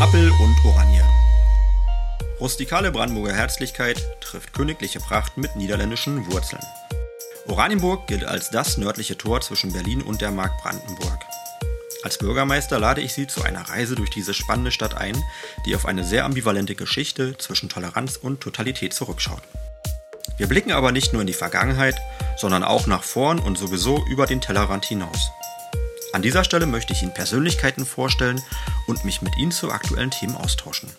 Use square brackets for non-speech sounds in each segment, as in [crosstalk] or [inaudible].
Appel und Oranje. Rustikale Brandenburger Herzlichkeit trifft königliche Pracht mit niederländischen Wurzeln. Oranienburg gilt als das nördliche Tor zwischen Berlin und der Mark Brandenburg. Als Bürgermeister lade ich Sie zu einer Reise durch diese spannende Stadt ein, die auf eine sehr ambivalente Geschichte zwischen Toleranz und Totalität zurückschaut. Wir blicken aber nicht nur in die Vergangenheit, sondern auch nach vorn und sowieso über den Tellerrand hinaus. An dieser Stelle möchte ich Ihnen Persönlichkeiten vorstellen und mich mit Ihnen zu aktuellen Themen austauschen.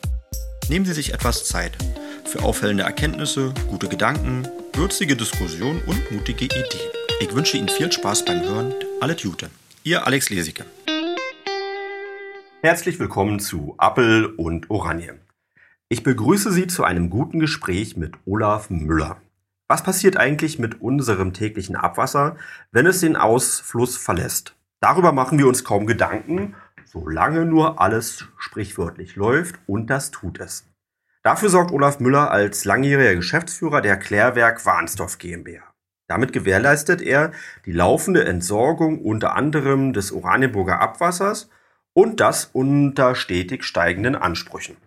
Nehmen Sie sich etwas Zeit für auffällende Erkenntnisse, gute Gedanken, würzige Diskussionen und mutige Ideen. Ich wünsche Ihnen viel Spaß beim Hören. Alle Tute. Ihr Alex Lesicke. Herzlich willkommen zu Appel und Oranje. Ich begrüße Sie zu einem guten Gespräch mit Olaf Müller. Was passiert eigentlich mit unserem täglichen Abwasser, wenn es den Ausfluss verlässt? Darüber machen wir uns kaum Gedanken, solange nur alles sprichwörtlich läuft und das tut es. Dafür sorgt Olaf Müller als langjähriger Geschäftsführer der Klärwerk Warnsdorf GmbH. Damit gewährleistet er die laufende Entsorgung unter anderem des Oranienburger Abwassers und das unter stetig steigenden Ansprüchen.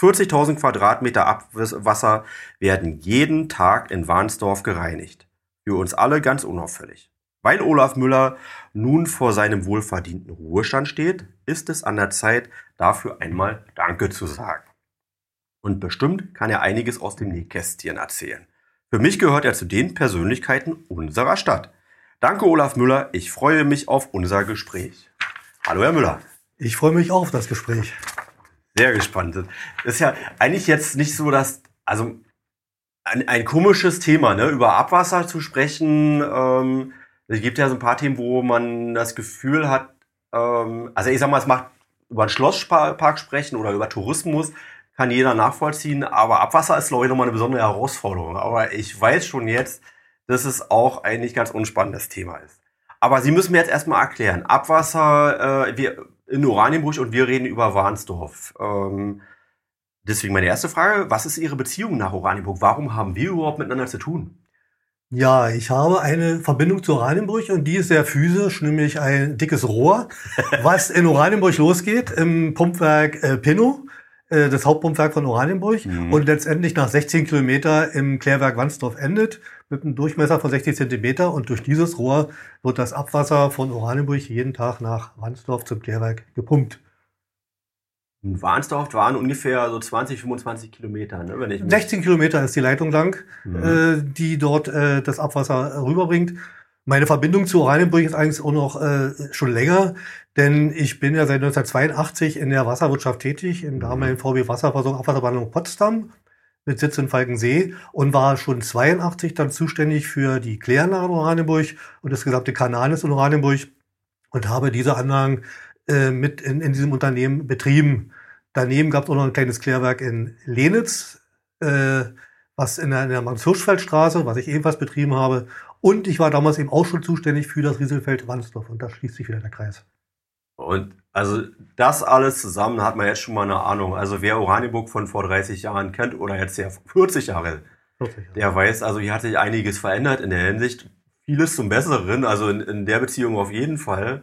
40.000 Quadratmeter Abwasser werden jeden Tag in Warnsdorf gereinigt. Für uns alle ganz unauffällig. Weil Olaf Müller nun vor seinem wohlverdienten Ruhestand steht, ist es an der Zeit, dafür einmal Danke zu sagen. Und bestimmt kann er einiges aus dem Nähkästchen erzählen. Für mich gehört er zu den Persönlichkeiten unserer Stadt. Danke, Olaf Müller. Ich freue mich auf unser Gespräch. Hallo, Herr Müller. Ich freue mich auch auf das Gespräch. Sehr gespannt. Das ist ja eigentlich jetzt nicht so, dass, also ein, ein komisches Thema, ne? über Abwasser zu sprechen. Ähm, es gibt ja so ein paar Themen, wo man das Gefühl hat, ähm, also ich sag mal, es macht über einen Schlosspark sprechen oder über Tourismus, kann jeder nachvollziehen. Aber Abwasser ist, glaube ich, nochmal eine besondere Herausforderung. Aber ich weiß schon jetzt, dass es auch eigentlich ganz unspannendes Thema ist. Aber Sie müssen mir jetzt erstmal erklären. Abwasser, äh, wir, in Oranienburg und wir reden über Warnsdorf. Ähm, deswegen meine erste Frage, was ist Ihre Beziehung nach Oranienburg? Warum haben wir überhaupt miteinander zu tun? Ja, ich habe eine Verbindung zu Oranienburg und die ist sehr physisch, nämlich ein dickes Rohr, was in Oranienburg losgeht, im Pumpwerk äh, Pinno, äh, das Hauptpumpwerk von Oranienburg mhm. und letztendlich nach 16 Kilometer im Klärwerk Wandsdorf endet mit einem Durchmesser von 60 Zentimeter und durch dieses Rohr wird das Abwasser von Oranienburg jeden Tag nach Wandsdorf zum Klärwerk gepumpt. Warnsdorf waren ungefähr so 20, 25 Kilometer. Ne, wenn ich 16 Kilometer ist die Leitung lang, mhm. äh, die dort äh, das Abwasser rüberbringt. Meine Verbindung zu Oranienburg ist eigentlich auch noch äh, schon länger, denn ich bin ja seit 1982 in der Wasserwirtschaft tätig, in der damaligen VW Wasserversorgung Abwasserbehandlung Potsdam mit Sitz in Falkensee und war schon 82 dann zuständig für die Kläranlage in Oranienburg und das gesamte Kanalnetz in Oranienburg und habe diese Anlagen äh, mit in, in diesem Unternehmen betrieben. Daneben gab es auch noch ein kleines Klärwerk in Lenitz, äh, was in der, in der Max-Hirschfeld-Straße, was ich ebenfalls betrieben habe. Und ich war damals eben auch schon zuständig für das Rieselfeld-Wandsdorf und da schließt sich wieder der Kreis. Und also das alles zusammen hat man jetzt schon mal eine Ahnung. Also wer Oranienburg von vor 30 Jahren kennt oder jetzt ja 40 Jahre, 40 Jahre, der weiß, also hier hat sich einiges verändert in der Hinsicht. Vieles zum Besseren, also in, in der Beziehung auf jeden Fall.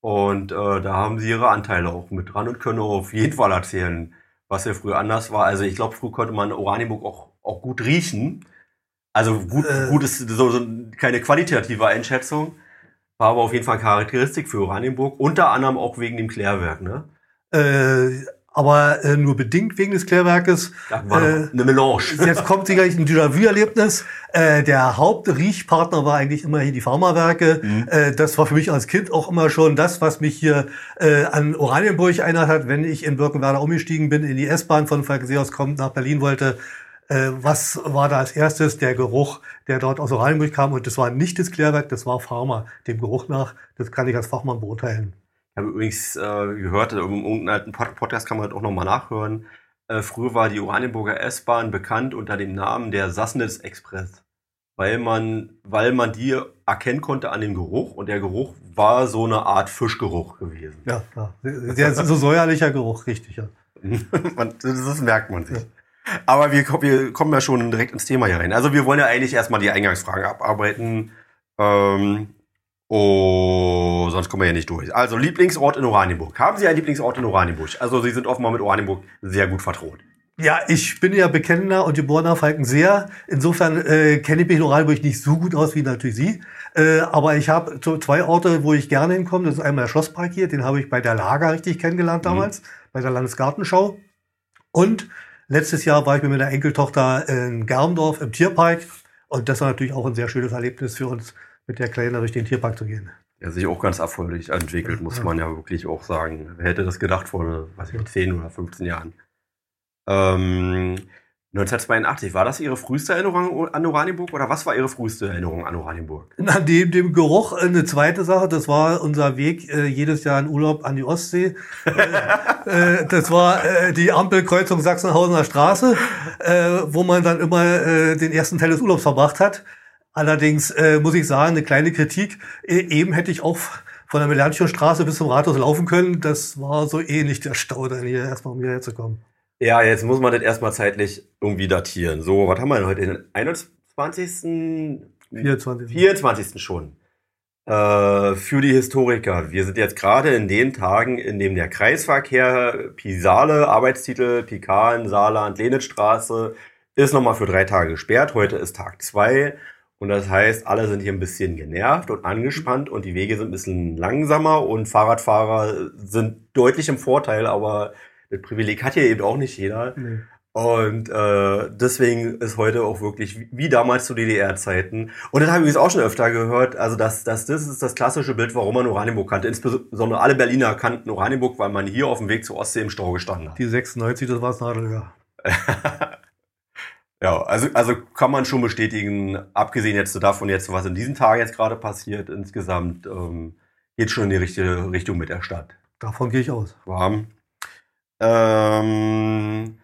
Und äh, da haben sie ihre Anteile auch mit dran und können auch auf jeden Fall erzählen, was ja früher anders war. Also ich glaube, früher konnte man Oranienburg auch, auch gut riechen. Also gut, äh. gut ist so, so keine qualitative Einschätzung. War aber auf jeden Fall Charakteristik für Oranienburg, unter anderem auch wegen dem Klärwerk, ne? Äh, aber äh, nur bedingt wegen des Klärwerkes. Da war äh, eine Melange. [laughs] Jetzt kommt sie gleich ein Déjà-vu-Erlebnis. Äh, der Hauptriechpartner war eigentlich immer hier die Pharmawerke. Mhm. Äh, das war für mich als Kind auch immer schon das, was mich hier äh, an Oranienburg erinnert hat, wenn ich in Birkenwerder umgestiegen bin, in die S-Bahn von Falkensee aus kommt, nach Berlin wollte. Äh, was war da als erstes? Der Geruch, der dort aus Oranienburg kam. Und das war nicht das Klärwerk, das war Pharma. Dem Geruch nach, das kann ich als Fachmann beurteilen. Ich habe übrigens äh, gehört, in irgendeinem alten Podcast kann man das auch nochmal nachhören. Äh, früher war die Oranienburger S-Bahn bekannt unter dem Namen der Sassnitz Express, weil man, weil man die erkennen konnte an dem Geruch und der Geruch war so eine Art Fischgeruch gewesen. Ja, ja. Sehr, so säuerlicher Geruch, richtig, ja. [laughs] das merkt man sich. Aber wir, wir kommen ja schon direkt ins Thema hier rein. Also wir wollen ja eigentlich erstmal die Eingangsfragen abarbeiten. Ähm, Oh, sonst kommen wir ja nicht durch. Also Lieblingsort in Oranienburg. Haben Sie einen Lieblingsort in Oranienburg? Also Sie sind offenbar mit Oranienburg sehr gut vertraut. Ja, ich bin ja bekennender und geborener Falkenseher. Insofern äh, kenne ich mich in Oranienburg nicht so gut aus wie natürlich Sie. Äh, aber ich habe zwei Orte, wo ich gerne hinkomme. Das ist einmal der Schlosspark hier, den habe ich bei der Lager richtig kennengelernt damals, mhm. bei der Landesgartenschau. Und letztes Jahr war ich mit meiner Enkeltochter in Germdorf im Tierpark. Und das war natürlich auch ein sehr schönes Erlebnis für uns, mit der Kleinen durch den Tierpark zu gehen. Der sich auch ganz erfolgreich entwickelt, muss ja. man ja wirklich auch sagen. Wer hätte das gedacht vor, was ich, 10 oder 15 Jahren? Ähm, 1982, war das Ihre früheste Erinnerung an Oranienburg oder was war Ihre früheste Erinnerung an Oranienburg? Na, dem, dem Geruch äh, eine zweite Sache, das war unser Weg äh, jedes Jahr in Urlaub an die Ostsee. äh, äh, das war äh, die Ampelkreuzung Sachsenhausener Straße, wo man dann immer den ersten Teil des Urlaubs verbracht hat. Allerdings äh, muss ich sagen, eine kleine Kritik. E eben hätte ich auch von der Melanchon Straße bis zum Rathaus laufen können. Das war so ähnlich der Stau, dann hier erstmal um hierher zu kommen. Ja, jetzt muss man das erstmal zeitlich irgendwie datieren. So, was haben wir denn heute? Den 21. 24. 24. schon. Äh, für die Historiker. Wir sind jetzt gerade in den Tagen, in dem der Kreisverkehr Pisale, Arbeitstitel, Pikan, Saarland, Lenitzstraße, ist nochmal für drei Tage gesperrt. Heute ist Tag zwei. Und das heißt, alle sind hier ein bisschen genervt und angespannt und die Wege sind ein bisschen langsamer und Fahrradfahrer sind deutlich im Vorteil, aber das Privileg hat ja eben auch nicht jeder. Nee. Und äh, deswegen ist heute auch wirklich wie damals zu DDR-Zeiten. Und das habe ich auch schon öfter gehört. Also das, das, das ist das klassische Bild, warum man Oranienburg kannte. Insbesondere alle Berliner kannten Oranienburg, weil man hier auf dem Weg zur Ostsee im Stau gestanden hat. Die 96, das war das Nadelöhr. [laughs] ja, also, also kann man schon bestätigen, abgesehen jetzt davon jetzt, was in diesen Tagen jetzt gerade passiert, insgesamt ähm, geht schon in die richtige Richtung mit der Stadt. Davon gehe ich aus. Warm. Ähm,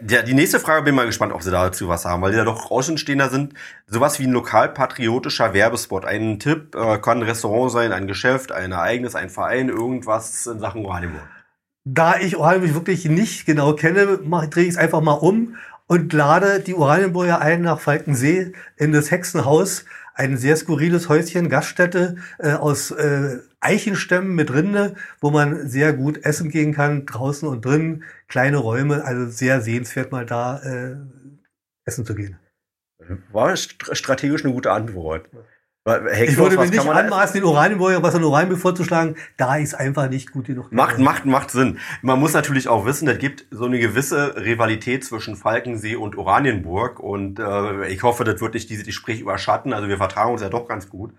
der, die nächste Frage bin mal gespannt, ob Sie dazu was haben, weil die da doch Außenstehender sind. Sowas wie ein lokalpatriotischer Werbespot. Ein Tipp äh, kann ein Restaurant sein, ein Geschäft, ein Ereignis, ein Verein, irgendwas in Sachen Oranienburg. Da ich Oranienburg wirklich nicht genau kenne, drehe ich es einfach mal um und lade die Oranienburger ein nach Falkensee in das Hexenhaus. Ein sehr skurriles Häuschen, Gaststätte äh, aus äh, Eichenstämmen mit Rinde, wo man sehr gut essen gehen kann, draußen und drinnen, kleine Räume, also sehr sehenswert mal da äh, essen zu gehen. War strategisch eine gute Antwort. Ich würde mir nicht anmaßen, den Oranienburger was an Oranienburg vorzuschlagen, da ist einfach nicht gut genug. Macht, macht, macht Sinn. Man muss natürlich auch wissen, es gibt so eine gewisse Rivalität zwischen Falkensee und Oranienburg und äh, ich hoffe, das wird nicht diese Gespräch überschatten. Also wir vertragen uns ja doch ganz gut.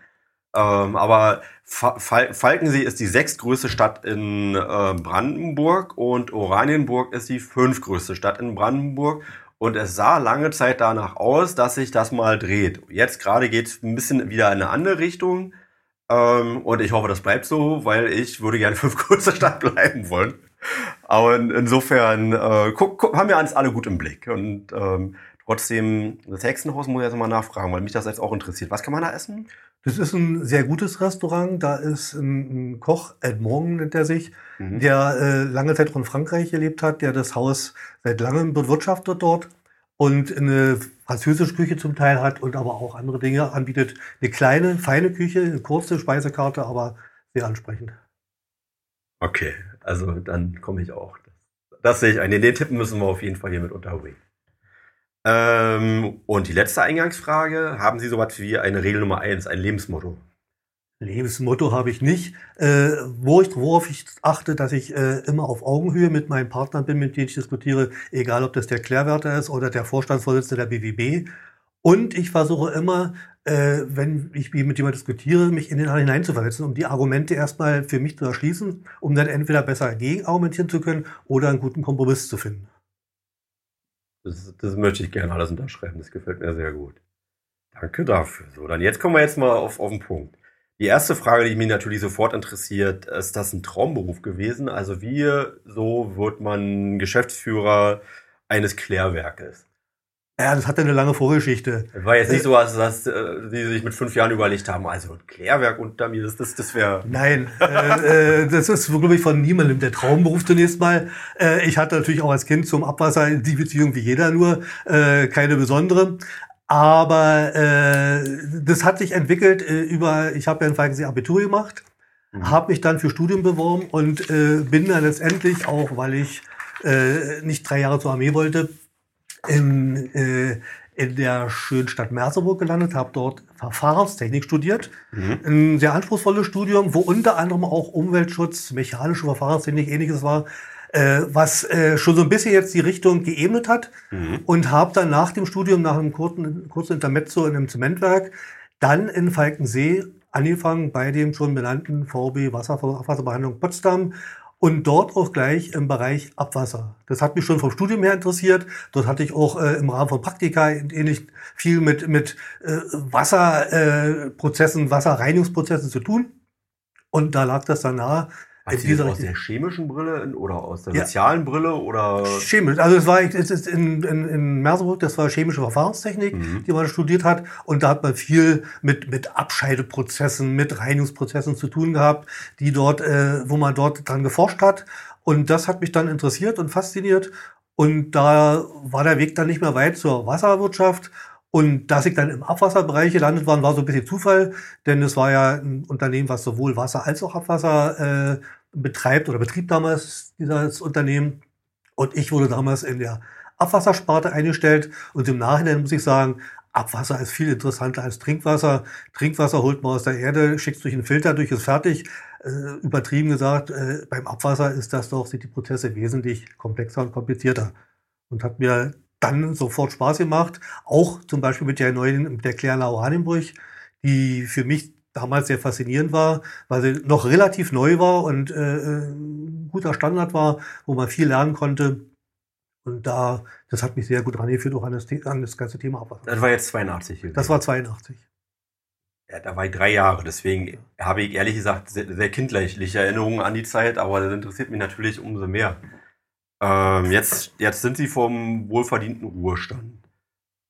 Ähm, aber Fal Falkensee ist die sechstgrößte Stadt in äh, Brandenburg und Oranienburg ist die fünftgrößte Stadt in Brandenburg. Und es sah lange Zeit danach aus, dass sich das mal dreht. Jetzt gerade geht es ein bisschen wieder in eine andere Richtung. Ähm, und ich hoffe, das bleibt so, weil ich würde gerne [laughs] fünftgrößte Stadt bleiben wollen. Aber in, insofern äh, guck, guck, haben wir uns alle gut im Blick. Und ähm, trotzdem, das Hexenhaus muss ich jetzt mal nachfragen, weil mich das jetzt auch interessiert. Was kann man da essen? Das ist ein sehr gutes Restaurant. Da ist ein, Koch, Ed Morgan nennt er sich, mhm. der äh, lange Zeit auch in Frankreich gelebt hat, der das Haus seit langem bewirtschaftet dort und eine französische Küche zum Teil hat und aber auch andere Dinge anbietet. Eine kleine, feine Küche, eine kurze Speisekarte, aber sehr ansprechend. Okay, also dann komme ich auch. Das, das sehe ich ein. Den Tipp müssen wir auf jeden Fall hier mit unterbringen. Ähm, und die letzte Eingangsfrage, haben Sie sowas wie eine Regel Nummer eins, ein Lebensmotto? Lebensmotto habe ich nicht. Äh, wo ich, worauf ich achte, dass ich äh, immer auf Augenhöhe mit meinen Partnern bin, mit denen ich diskutiere, egal ob das der Klärwärter ist oder der Vorstandsvorsitzende der BWB. Und ich versuche immer, äh, wenn ich mit jemandem diskutiere, mich in den anderen hineinzuversetzen, um die Argumente erstmal für mich zu erschließen, um dann entweder besser gegen argumentieren zu können oder einen guten Kompromiss zu finden. Das, das möchte ich gerne alles unterschreiben. Das gefällt mir sehr gut. Danke dafür. So, dann jetzt kommen wir jetzt mal auf, auf den Punkt. Die erste Frage, die mich natürlich sofort interessiert, ist das ein Traumberuf gewesen? Also wie so wird man Geschäftsführer eines Klärwerkes? Ja, das hat eine lange Vorgeschichte. War jetzt nicht so, dass, dass die sich mit fünf Jahren überlegt haben, also Klärwerk unter mir, das, das, das wäre. Nein, äh, äh, das ist, glaube ich, von niemandem der Traumberuf zunächst mal. Äh, ich hatte natürlich auch als Kind zum Abwasser die Beziehung wie jeder nur, äh, keine besondere. Aber äh, das hat sich entwickelt äh, über, ich habe ja in Falkensee Abitur gemacht, mhm. habe mich dann für Studium beworben und äh, bin dann letztendlich auch, weil ich äh, nicht drei Jahre zur Armee wollte, in, äh, in der schönen Stadt Merseburg gelandet, habe dort Verfahrenstechnik studiert. Mhm. Ein sehr anspruchsvolles Studium, wo unter anderem auch Umweltschutz, mechanische Verfahrenstechnik, ähnliches war, äh, was äh, schon so ein bisschen jetzt die Richtung geebnet hat. Mhm. Und habe dann nach dem Studium, nach einem kurzen, kurzen Intermezzo in einem Zementwerk, dann in Falkensee angefangen bei dem schon benannten VB Wasserbehandlung Potsdam und dort auch gleich im Bereich Abwasser. Das hat mich schon vom Studium her interessiert. Dort hatte ich auch äh, im Rahmen von Praktika ähnlich viel mit, mit äh, Wasserprozessen, äh, Wasserreinigungsprozessen zu tun. Und da lag das dann nahe, also in aus der chemischen Brille oder aus der sozialen ja. Brille oder? Chemisch. Also es war es ist in, in, in Merseburg, das war chemische Verfahrenstechnik, mhm. die man studiert hat. Und da hat man viel mit, mit Abscheideprozessen, mit Reinigungsprozessen zu tun gehabt, die dort, äh, wo man dort dran geforscht hat. Und das hat mich dann interessiert und fasziniert. Und da war der Weg dann nicht mehr weit zur Wasserwirtschaft. Und dass ich dann im Abwasserbereich gelandet war, war so ein bisschen Zufall, denn es war ja ein Unternehmen, was sowohl Wasser als auch Abwasser äh, betreibt oder betrieb damals dieses Unternehmen. Und ich wurde damals in der Abwassersparte eingestellt. Und im Nachhinein muss ich sagen, Abwasser ist viel interessanter als Trinkwasser. Trinkwasser holt man aus der Erde, schickt durch einen Filter, durch ist fertig. Äh, übertrieben gesagt, äh, beim Abwasser ist das doch, sind die Prozesse wesentlich komplexer und komplizierter. Und hat mir dann sofort Spaß gemacht. Auch zum Beispiel mit der neuen, mit der Claire Oranienbrüch, die für mich damals sehr faszinierend war, weil sie noch relativ neu war und äh, äh, ein guter Standard war, wo man viel lernen konnte. Und da, das hat mich sehr gut rangeführt, auch an das, an das ganze Thema Abwasser. Das war jetzt 82. Das war 82. Ja, da war ich drei Jahre, deswegen habe ich ehrlich gesagt sehr, sehr kindliche Erinnerungen an die Zeit, aber das interessiert mich natürlich umso mehr. Ähm, jetzt, jetzt sind sie vom wohlverdienten Ruhestand.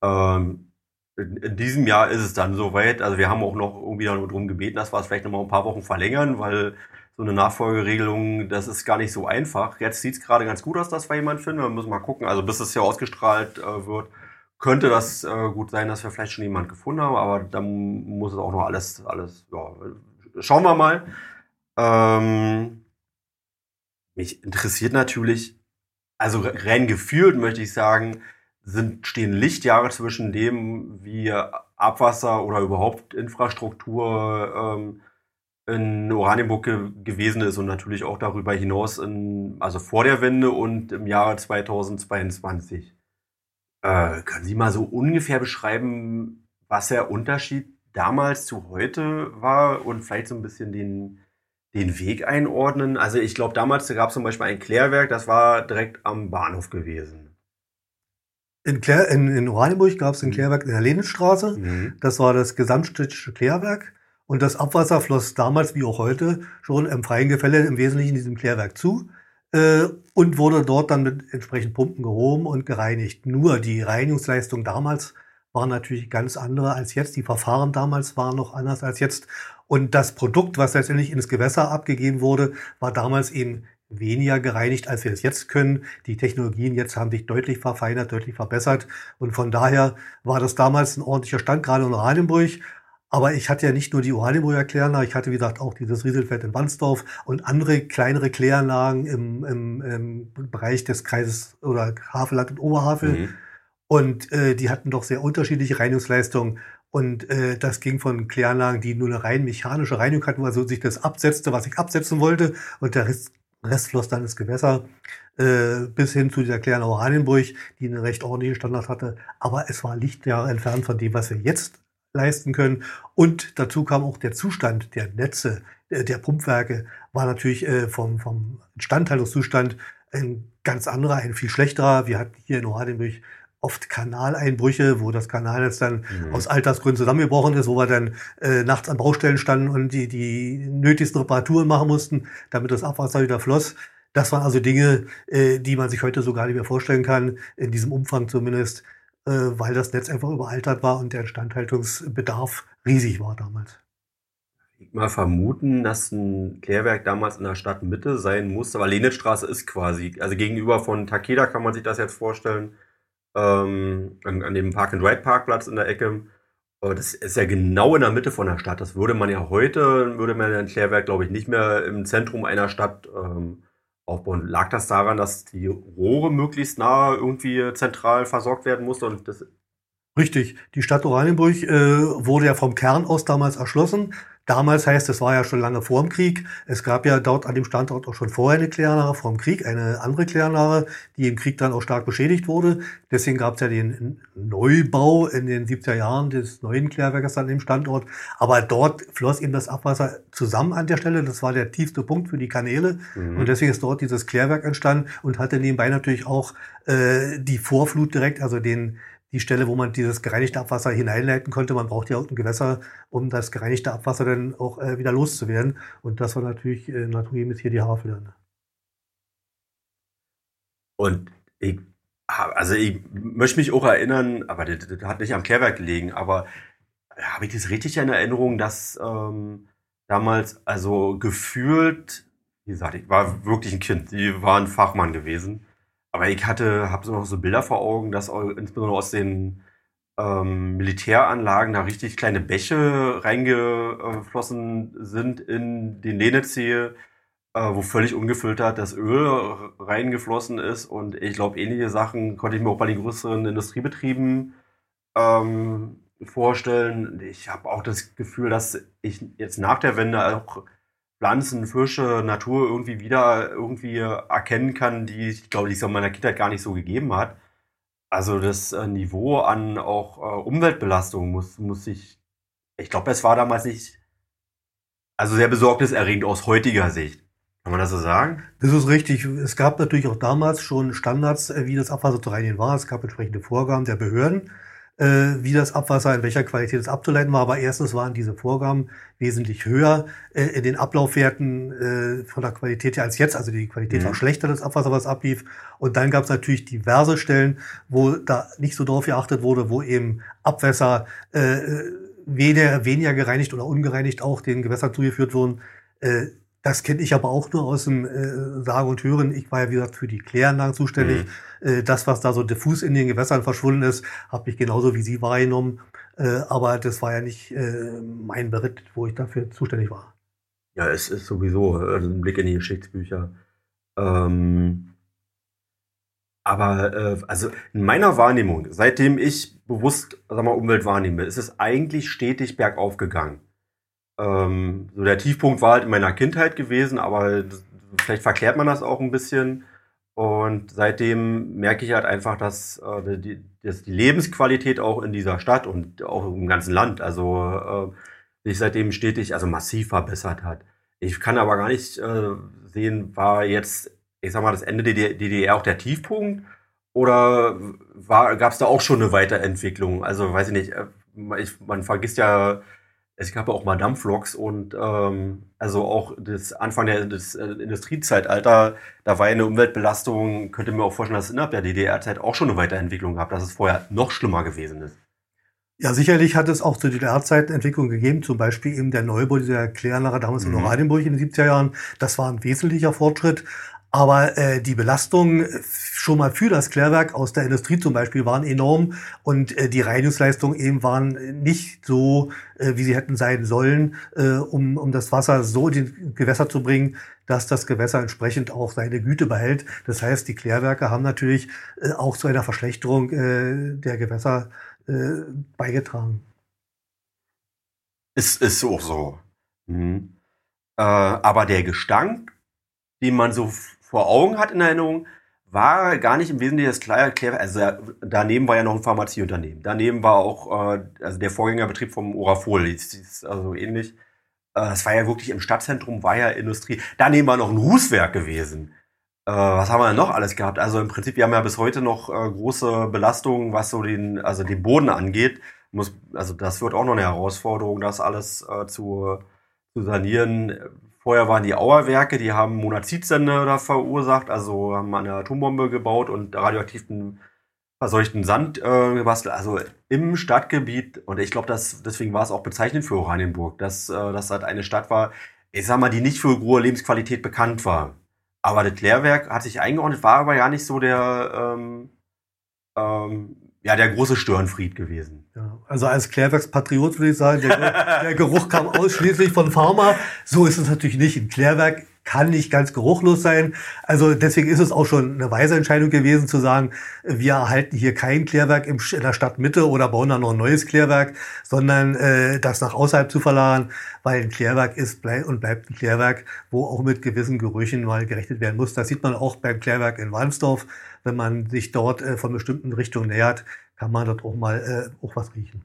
Ähm, in, in, diesem Jahr ist es dann soweit. Also wir haben auch noch irgendwie darum gebeten, dass wir es vielleicht noch mal ein paar Wochen verlängern, weil so eine Nachfolgeregelung, das ist gar nicht so einfach. Jetzt sieht es gerade ganz gut aus, dass wir jemanden finden. Wir müssen mal gucken. Also bis es hier ausgestrahlt äh, wird, könnte das äh, gut sein, dass wir vielleicht schon jemanden gefunden haben. Aber dann muss es auch noch alles, alles, ja, schauen wir mal. Ähm, mich interessiert natürlich, also rein gefühlt möchte ich sagen, sind, stehen Lichtjahre zwischen dem, wie Abwasser oder überhaupt Infrastruktur ähm, in Oranienburg ge gewesen ist und natürlich auch darüber hinaus, in, also vor der Wende und im Jahre 2022. Äh, können Sie mal so ungefähr beschreiben, was der Unterschied damals zu heute war und vielleicht so ein bisschen den, den Weg einordnen? Also ich glaube, damals gab es zum Beispiel ein Klärwerk, das war direkt am Bahnhof gewesen. In, Klär, in, in Oranienburg gab es ein mhm. Klärwerk in der Leninstraße. Mhm. Das war das gesamtstädtische Klärwerk. Und das Abwasser floss damals wie auch heute schon im freien Gefälle im Wesentlichen diesem Klärwerk zu äh, und wurde dort dann mit entsprechenden Pumpen gehoben und gereinigt. Nur die Reinigungsleistung damals war natürlich ganz andere als jetzt. Die Verfahren damals waren noch anders als jetzt. Und das Produkt, was letztendlich ins Gewässer abgegeben wurde, war damals eben weniger gereinigt, als wir es jetzt können. Die Technologien jetzt haben sich deutlich verfeinert, deutlich verbessert. Und von daher war das damals ein ordentlicher Stand, gerade in Oranienburg. Aber ich hatte ja nicht nur die Oranienburger Kläranlage, ich hatte, wie gesagt, auch dieses Rieselfeld in Wandsdorf und andere kleinere Kläranlagen im, im, im Bereich des Kreises oder Havelland und Oberhavel. Mhm. Und äh, die hatten doch sehr unterschiedliche Reinigungsleistungen. Und äh, das ging von Kläranlagen, die nur eine rein mechanische Reinigung hatten, also sich das absetzte, was ich absetzen wollte, und der Rest, Rest floss dann ins Gewässer, äh, bis hin zu dieser Kläranlage Oranienburg, die einen recht ordentlichen Standard hatte. Aber es war Lichtjahre entfernt von dem, was wir jetzt leisten können. Und dazu kam auch der Zustand der Netze, äh, der Pumpwerke, war natürlich äh, vom, vom Instandhaltungszustand ein ganz anderer, ein viel schlechterer. Wir hatten hier in Oranienburg oft Kanaleinbrüche, wo das Kanalnetz dann mhm. aus Altersgründen zusammengebrochen ist, wo wir dann äh, nachts an Baustellen standen und die, die nötigsten Reparaturen machen mussten, damit das Abwasser wieder floss. Das waren also Dinge, äh, die man sich heute so gar nicht mehr vorstellen kann, in diesem Umfang zumindest, äh, weil das Netz einfach überaltert war und der Instandhaltungsbedarf riesig war damals. Ich mal vermuten, dass ein Klärwerk damals in der Stadtmitte sein musste, aber Lenetstraße ist quasi, also gegenüber von Takeda kann man sich das jetzt vorstellen, ähm, an, an dem Park-and-Ride-Parkplatz in der Ecke. Das ist ja genau in der Mitte von der Stadt. Das würde man ja heute, würde man ein Klärwerk, glaube ich, nicht mehr im Zentrum einer Stadt ähm, aufbauen. Lag das daran, dass die Rohre möglichst nah irgendwie zentral versorgt werden mussten Richtig. Die Stadt Oranienburg äh, wurde ja vom Kern aus damals erschlossen. Damals heißt, es war ja schon lange vor dem Krieg. Es gab ja dort an dem Standort auch schon vorher eine Kläranlage vor dem Krieg, eine andere Kläranlage, die im Krieg dann auch stark beschädigt wurde. Deswegen gab es ja den Neubau in den 70er Jahren des neuen Klärwerkes an dem Standort. Aber dort floss eben das Abwasser zusammen an der Stelle. Das war der tiefste Punkt für die Kanäle. Mhm. Und deswegen ist dort dieses Klärwerk entstanden und hatte nebenbei natürlich auch äh, die Vorflut direkt, also den die Stelle, wo man dieses gereinigte Abwasser hineinleiten konnte. Man braucht ja auch ein Gewässer, um das gereinigte Abwasser dann auch äh, wieder loszuwerden. Und das war natürlich äh, naturgemäß hier die Havel. Und ich, also ich möchte mich auch erinnern, aber das, das hat nicht am Klärwerk gelegen, aber habe ich das richtig in Erinnerung, dass ähm, damals, also gefühlt, wie gesagt, ich war wirklich ein Kind, sie war ein Fachmann gewesen aber ich hatte, habe so noch so Bilder vor Augen, dass insbesondere aus den ähm, Militäranlagen da richtig kleine Bäche reingeflossen sind in den Lehnetzee, äh, wo völlig ungefiltert das Öl reingeflossen ist. Und ich glaube, ähnliche Sachen konnte ich mir auch bei den größeren Industriebetrieben ähm, vorstellen. Ich habe auch das Gefühl, dass ich jetzt nach der Wende auch Pflanzen, Fische, Natur irgendwie wieder irgendwie erkennen kann, die ich glaube, die es in meiner Kindheit gar nicht so gegeben hat. Also das äh, Niveau an auch äh, Umweltbelastung muss, muss ich, ich glaube, es war damals nicht, also sehr besorgniserregend aus heutiger Sicht. Kann man das so sagen? Das ist richtig. Es gab natürlich auch damals schon Standards, äh, wie das Abwasser zu reinigen war. Es gab entsprechende Vorgaben der Behörden wie das Abwasser in welcher Qualität es abzuleiten war. Aber erstens waren diese Vorgaben wesentlich höher äh, in den Ablaufwerten äh, von der Qualität her als jetzt. Also die Qualität mhm. war schlechter, das Abwasser, was ablief. Und dann gab es natürlich diverse Stellen, wo da nicht so drauf geachtet wurde, wo eben Abwässer äh, weniger, weniger gereinigt oder ungereinigt auch den Gewässern zugeführt wurden. Das kenne ich aber auch nur aus dem äh, Sagen und Hören. Ich war ja, wie gesagt, für die Kläranlagen zuständig. Mhm. Äh, das, was da so diffus in den Gewässern verschwunden ist, habe ich genauso wie Sie wahrgenommen. Äh, aber das war ja nicht äh, mein Beritt, wo ich dafür zuständig war. Ja, es ist sowieso also ein Blick in die Geschichtsbücher. Ähm, aber äh, also in meiner Wahrnehmung, seitdem ich bewusst sag mal, Umwelt wahrnehme, ist es eigentlich stetig bergauf gegangen. Ähm, so der Tiefpunkt war halt in meiner Kindheit gewesen, aber vielleicht verklärt man das auch ein bisschen. Und seitdem merke ich halt einfach, dass, äh, die, dass die Lebensqualität auch in dieser Stadt und auch im ganzen Land, also äh, sich seitdem stetig, also massiv verbessert hat. Ich kann aber gar nicht äh, sehen, war jetzt, ich sag mal, das Ende der DDR auch der Tiefpunkt oder gab es da auch schon eine Weiterentwicklung? Also weiß ich nicht, äh, ich, man vergisst ja es gab ja auch mal Dampfloks und ähm, also auch das Anfang der, des äh, Industriezeitalter, da war ja eine Umweltbelastung, könnte mir auch vorstellen, dass es innerhalb der DDR-Zeit auch schon eine Weiterentwicklung gab, dass es vorher noch schlimmer gewesen ist. Ja, sicherlich hat es auch zu DDR-Zeiten Entwicklungen gegeben, zum Beispiel eben der Neubau dieser Kläranlage damals mhm. in Oranienburg in den 70er Jahren. Das war ein wesentlicher Fortschritt. Aber äh, die Belastungen schon mal für das Klärwerk aus der Industrie zum Beispiel waren enorm und äh, die Reinigungsleistungen eben waren nicht so, äh, wie sie hätten sein sollen, äh, um, um das Wasser so in die Gewässer zu bringen, dass das Gewässer entsprechend auch seine Güte behält. Das heißt, die Klärwerke haben natürlich äh, auch zu einer Verschlechterung äh, der Gewässer äh, beigetragen. Es ist auch so. Mhm. Äh, aber der Gestank, den man so vor Augen hat in Erinnerung, war gar nicht im Wesentlichen das Klär, also daneben war ja noch ein Pharmazieunternehmen. Daneben war auch äh, also der Vorgängerbetrieb vom Orafol, ist also ähnlich. Äh, das war ja wirklich im Stadtzentrum, war ja Industrie. Daneben war noch ein Rußwerk gewesen. Äh, was haben wir denn noch alles gehabt? Also im Prinzip, wir haben ja bis heute noch äh, große Belastungen, was so den, also den Boden angeht. Muss, also das wird auch noch eine Herausforderung, das alles äh, zu, zu sanieren Vorher waren die Auerwerke, die haben Monazidsende da verursacht, also haben eine Atombombe gebaut und radioaktiven verseuchten Sand äh, gebastelt. Also im Stadtgebiet, und ich glaube, deswegen war es auch bezeichnend für Oranienburg, dass äh, das halt eine Stadt war, ich sag mal, die nicht für hohe Lebensqualität bekannt war. Aber das Klärwerk hat sich eingeordnet, war aber ja nicht so der, ähm, ähm, ja der große Störenfried gewesen. Ja, also als Klärwerkspatriot würde ich sagen, der, der Geruch kam ausschließlich von Pharma. So ist es natürlich nicht. Ein Klärwerk kann nicht ganz geruchlos sein. Also deswegen ist es auch schon eine weise Entscheidung gewesen zu sagen, wir erhalten hier kein Klärwerk in der Stadtmitte oder bauen da noch ein neues Klärwerk, sondern äh, das nach außerhalb zu verlagern, weil ein Klärwerk ist bleib und bleibt ein Klärwerk, wo auch mit gewissen Gerüchen mal gerechnet werden muss. Das sieht man auch beim Klärwerk in Warnsdorf. Wenn man sich dort äh, von bestimmten Richtungen nähert, kann man dort auch mal äh, auch was riechen.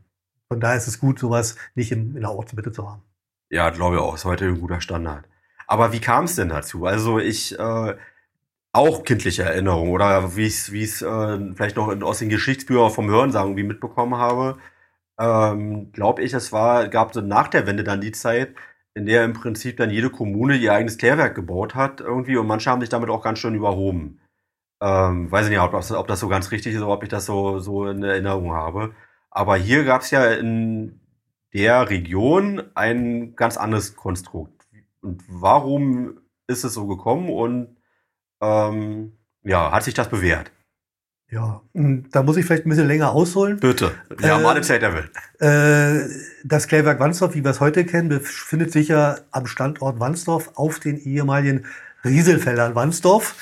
Von daher ist es gut, sowas nicht in, in der Ortsmitte zu haben. Ja, glaube ich auch. Ist heute ein guter Standard. Aber wie kam es denn dazu? Also ich äh, auch kindliche Erinnerungen oder wie ich es äh, vielleicht noch in, aus den Geschichtsbüchern vom Hörensagen irgendwie mitbekommen habe, ähm, glaube ich, es war gab so nach der Wende dann die Zeit, in der im Prinzip dann jede Kommune ihr eigenes Klärwerk gebaut hat irgendwie und manche haben sich damit auch ganz schön überhoben. Ähm, weiß ich nicht, ob das, ob das so ganz richtig ist oder ob ich das so, so in Erinnerung habe. Aber hier gab es ja in der Region ein ganz anderes Konstrukt. Und warum ist es so gekommen und ähm, ja, hat sich das bewährt? Ja, da muss ich vielleicht ein bisschen länger ausholen. Bitte. Wir haben äh, alle Zeit der Welt. Äh, das Klärwerk Wandsdorf, wie wir es heute kennen, befindet sich ja am Standort Wandsdorf auf den ehemaligen Rieselfeldern Wandsdorf.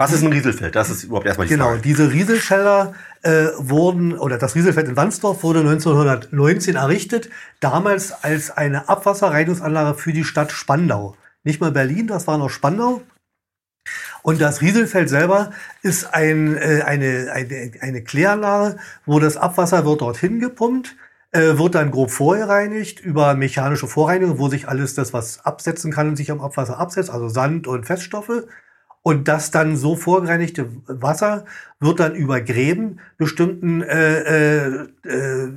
Was ist ein Rieselfeld? Das ist überhaupt erstmal die genau, Frage. Genau, diese Rieselfelder äh, wurden, oder das Rieselfeld in Wandsdorf wurde 1919 errichtet, damals als eine Abwasserreinigungsanlage für die Stadt Spandau. Nicht mal Berlin, das war noch Spandau. Und das Rieselfeld selber ist ein, äh, eine, eine, eine Kläranlage, wo das Abwasser wird dorthin gepumpt, äh, wird dann grob vorgereinigt über mechanische Vorreinigung, wo sich alles das, was absetzen kann, sich am Abwasser absetzt, also Sand und Feststoffe. Und das dann so vorgereinigte Wasser wird dann über Gräben bestimmten äh, äh, äh,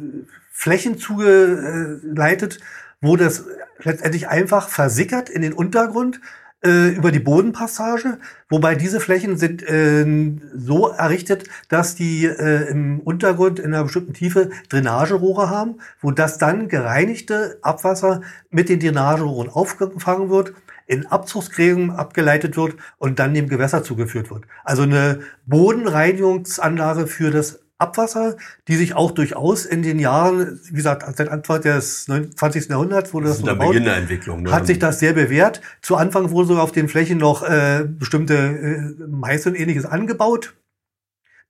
Flächen zugeleitet, wo das letztendlich einfach versickert in den Untergrund äh, über die Bodenpassage, wobei diese Flächen sind äh, so errichtet, dass die äh, im Untergrund in einer bestimmten Tiefe Drainagerohre haben, wo das dann gereinigte Abwasser mit den Drainagerohren aufgefangen wird in Abzugsgräben abgeleitet wird und dann dem Gewässer zugeführt wird. Also eine Bodenreinigungsanlage für das Abwasser, die sich auch durchaus in den Jahren, wie gesagt, seit Anfang des 20. Jahrhunderts wurde das, das gebaut, Beginn der Entwicklung, ne? hat sich das sehr bewährt. Zu Anfang wurde sogar auf den Flächen noch äh, bestimmte äh, Mais und ähnliches angebaut.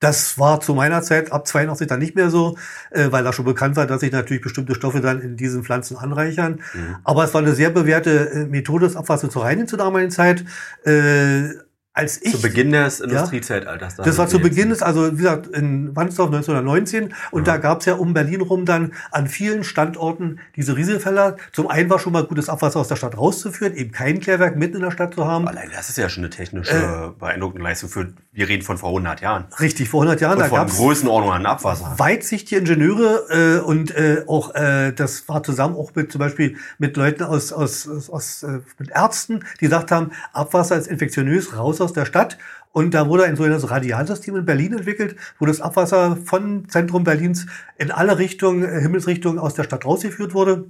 Das war zu meiner Zeit ab 82 dann nicht mehr so, äh, weil da schon bekannt war, dass sich natürlich bestimmte Stoffe dann in diesen Pflanzen anreichern. Mhm. Aber es war eine sehr bewährte äh, Methode, das Abwasser zu reinigen zur damaligen Zeit. Äh, als ich. Zu Beginn des Industriezeitalters. Ja, das war zu Beginn des, also wie gesagt, in Wandsdorf 1919. Und ja. da gab es ja um Berlin rum dann an vielen Standorten diese Rieselfeller. Zum einen war schon mal gutes Abwasser aus der Stadt rauszuführen, eben kein Klärwerk mitten in der Stadt zu haben. Allein das ist ja schon eine technische äh, beeindruckende Leistung für, wir reden von vor 100 Jahren. Richtig, vor 100 Jahren. Und da von Größenordnung an Abwasser. Weitsichtige Ingenieure äh, und äh, auch, äh, das war zusammen auch mit zum Beispiel mit Leuten aus, aus, aus, aus äh, mit Ärzten, die gesagt haben, Abwasser ist infektionös, raus aus der Stadt. Und da wurde ein sogenanntes Radialsystem in Berlin entwickelt, wo das Abwasser von Zentrum Berlins in alle Richtungen, äh, Himmelsrichtungen aus der Stadt rausgeführt wurde.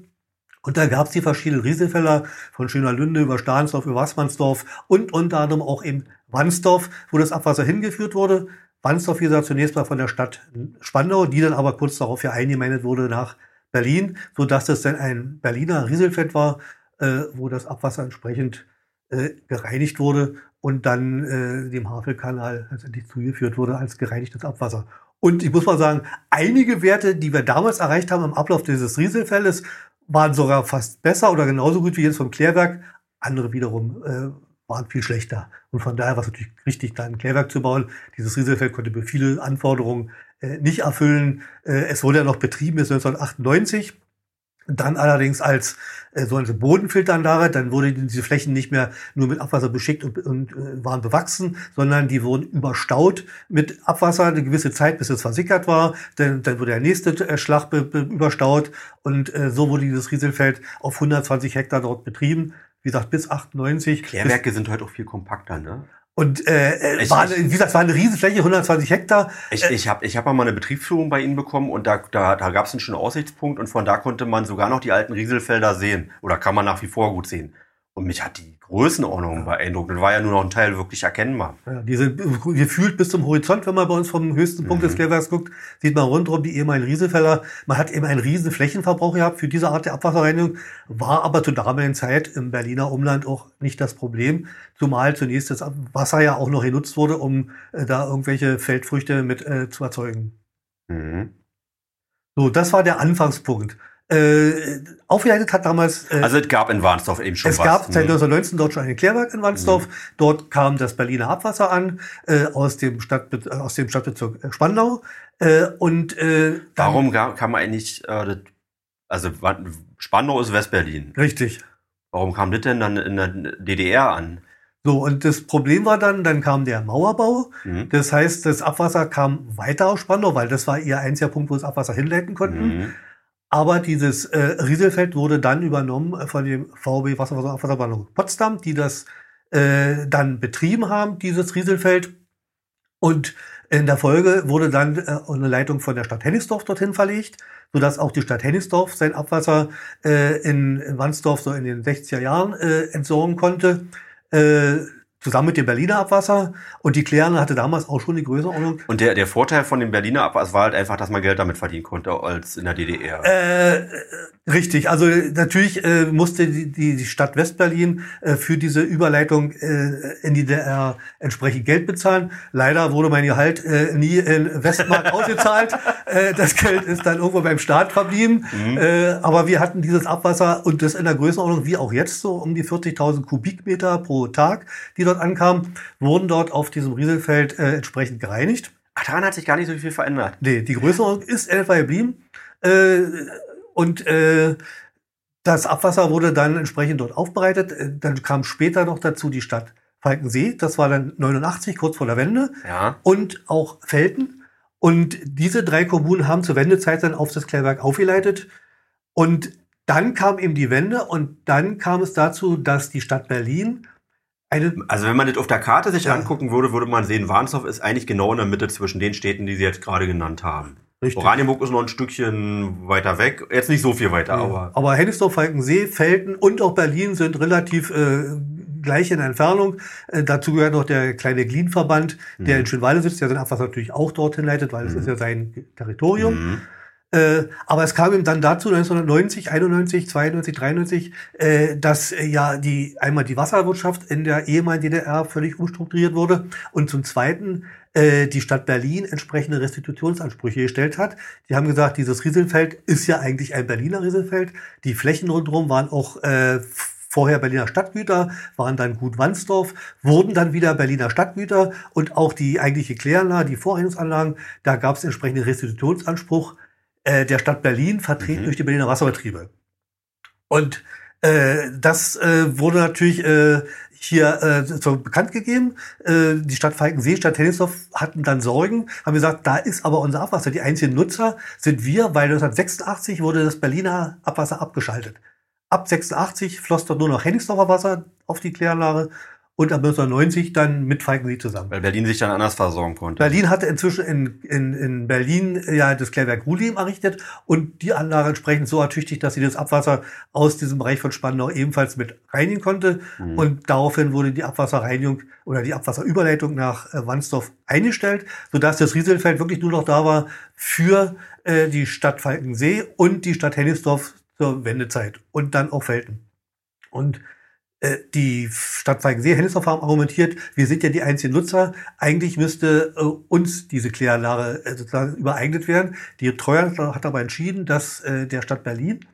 Und da gab es die verschiedenen Rieselfeller von Schönerlünde über Stahnsdorf, über Wassmannsdorf und unter anderem auch in Wandsdorf, wo das Abwasser hingeführt wurde. Wandsdorf, wie gesagt, zunächst mal von der Stadt Spandau, die dann aber kurz darauf ja eingemeindet wurde nach Berlin, so dass das dann ein Berliner Rieselfeld war, äh, wo das Abwasser entsprechend äh, gereinigt wurde und dann äh, dem Havelkanal letztendlich zugeführt wurde als gereinigtes Abwasser. Und ich muss mal sagen, einige Werte, die wir damals erreicht haben im Ablauf dieses Rieselfeldes, waren sogar fast besser oder genauso gut wie jetzt vom Klärwerk. Andere wiederum äh, waren viel schlechter. Und von daher war es natürlich richtig, da ein Klärwerk zu bauen. Dieses Rieselfeld konnte viele Anforderungen äh, nicht erfüllen. Äh, es wurde ja noch betrieben bis 1998. Dann allerdings als äh, so eine Bodenfilteranlage, dann wurde diese Flächen nicht mehr nur mit Abwasser beschickt und, und äh, waren bewachsen, sondern die wurden überstaut mit Abwasser eine gewisse Zeit, bis es versickert war. Dann, dann wurde der nächste äh, Schlag be, be, überstaut und äh, so wurde dieses Rieselfeld auf 120 Hektar dort betrieben. Wie gesagt, bis 98. Klärwerke bis, sind heute auch viel kompakter, ne? Und äh, ich, war, wie gesagt, es war eine Riesenfläche, 120 Hektar. Ich, ich habe ich hab mal eine Betriebsführung bei Ihnen bekommen und da, da, da gab es einen schönen Aussichtspunkt und von da konnte man sogar noch die alten Rieselfelder sehen. Oder kann man nach wie vor gut sehen. Und mich hat die Größenordnung beeindruckt. Das war ja nur noch ein Teil wirklich erkennbar. Ja, diese gefühlt bis zum Horizont, wenn man bei uns vom höchsten Punkt mhm. des Klärwerks guckt, sieht man rundherum die ehemaligen Rieselfeller. Man hat eben einen riesen Flächenverbrauch gehabt für diese Art der Abwasserreinigung, war aber zur damaligen Zeit im Berliner Umland auch nicht das Problem, zumal zunächst das Wasser ja auch noch genutzt wurde, um äh, da irgendwelche Feldfrüchte mit äh, zu erzeugen. Mhm. So, das war der Anfangspunkt. Äh, aufgeleitet hat damals. Äh, also es gab in Warnsdorf eben schon es was. Es gab seit 1919 dort schon ein Klärwerk in Warnsdorf. Mhm. Dort kam das Berliner Abwasser an äh, aus dem Stadt äh, aus dem Stadtbezirk äh, Spandau. Äh, und äh, warum kam man eigentlich? Äh, also Spandau ist Westberlin. Richtig. Warum kam das denn dann in der DDR an? So, und das Problem war dann, dann kam der Mauerbau. Mhm. Das heißt, das Abwasser kam weiter aus Spandau, weil das war ihr einziger Punkt, wo das Abwasser hinleiten konnten. Mhm. Aber dieses äh, Rieselfeld wurde dann übernommen von dem VW Wasserversorgung Potsdam, die das äh, dann betrieben haben, dieses Rieselfeld. Und in der Folge wurde dann äh, eine Leitung von der Stadt Hennigsdorf dorthin verlegt, sodass auch die Stadt Hennigsdorf sein Abwasser äh, in, in Wandsdorf so in den 60er Jahren äh, entsorgen konnte. Äh, zusammen mit dem Berliner Abwasser. Und die Klären hatte damals auch schon die Größenordnung. Und der, der Vorteil von dem Berliner Abwasser war halt einfach, dass man Geld damit verdienen konnte als in der DDR. Äh, richtig. Also natürlich äh, musste die, die Stadt Westberlin äh, für diese Überleitung äh, in die DDR entsprechend Geld bezahlen. Leider wurde mein Gehalt äh, nie in Westmark [laughs] ausgezahlt. Äh, das Geld ist dann irgendwo beim Staat verblieben. Mhm. Äh, aber wir hatten dieses Abwasser und das in der Größenordnung wie auch jetzt so um die 40.000 Kubikmeter pro Tag, die dort dort ankamen, wurden dort auf diesem Rieselfeld äh, entsprechend gereinigt. Ach, daran hat sich gar nicht so viel verändert. Nee, die Größenordnung ist etwa geblieben. Äh, und äh, das Abwasser wurde dann entsprechend dort aufbereitet. Äh, dann kam später noch dazu die Stadt Falkensee. Das war dann 89, kurz vor der Wende. Ja. Und auch Felten. Und diese drei Kommunen haben zur Wendezeit dann auf das Klärwerk aufgeleitet. Und dann kam eben die Wende und dann kam es dazu, dass die Stadt Berlin eine, also wenn man das auf der Karte sich ja. angucken würde, würde man sehen, Warnsdorf ist eigentlich genau in der Mitte zwischen den Städten, die Sie jetzt gerade genannt haben. Richtig. Oranienburg ist noch ein Stückchen weiter weg, jetzt nicht so viel weiter, ja. aber. Aber Hennigsdorf, Falkensee, Felden und auch Berlin sind relativ äh, gleich in Entfernung. Äh, dazu gehört noch der kleine Glien-Verband, der mhm. in Schönwalde sitzt, der sein Abwasser natürlich auch dorthin leitet, weil es mhm. ist ja sein Territorium. Mhm. Äh, aber es kam ihm dann dazu 1990, 91, 92, 93, äh, dass äh, ja die einmal die Wasserwirtschaft in der ehemaligen DDR völlig umstrukturiert wurde und zum Zweiten äh, die Stadt Berlin entsprechende Restitutionsansprüche gestellt hat. Die haben gesagt, dieses Rieselfeld ist ja eigentlich ein Berliner Rieselfeld. Die Flächen rundherum waren auch äh, vorher Berliner Stadtgüter, waren dann Gut Wandsdorf, wurden dann wieder Berliner Stadtgüter und auch die eigentliche Kläranlage, die Vorrichtungsanlagen, da gab es entsprechenden Restitutionsanspruch äh, der Stadt Berlin, vertreten mhm. durch die Berliner Wasserbetriebe. Und äh, das äh, wurde natürlich äh, hier äh, so bekannt gegeben. Äh, die Stadt Falkensee, Stadt Hennigsdorf hatten dann Sorgen, haben gesagt, da ist aber unser Abwasser. Die einzigen Nutzer sind wir, weil 1986 wurde das Berliner Abwasser abgeschaltet. Ab 86 floss dort nur noch Hennigsdorfer Wasser auf die Kläranlage und ab 1990 dann mit Falkensee zusammen. Weil Berlin sich dann anders versorgen konnte. Berlin hatte inzwischen in, in, in Berlin ja das Klärwerk Ruhlim errichtet und die Anlage entsprechend so ertüchtigt, dass sie das Abwasser aus diesem Bereich von Spandau ebenfalls mit reinigen konnte. Mhm. Und daraufhin wurde die Abwasserreinigung oder die Abwasserüberleitung nach äh, Wandsdorf eingestellt, sodass das Rieselfeld wirklich nur noch da war für äh, die Stadt Falkensee und die Stadt Hennigsdorf zur Wendezeit und dann auch Felten. Und die Stadt Weigensee, Hennigsdorf haben argumentiert, wir sind ja die einzigen Nutzer. Eigentlich müsste äh, uns diese Kläranlage äh, sozusagen übereignet werden. Die Treuhand hat aber entschieden, dass äh, der Stadt Berlin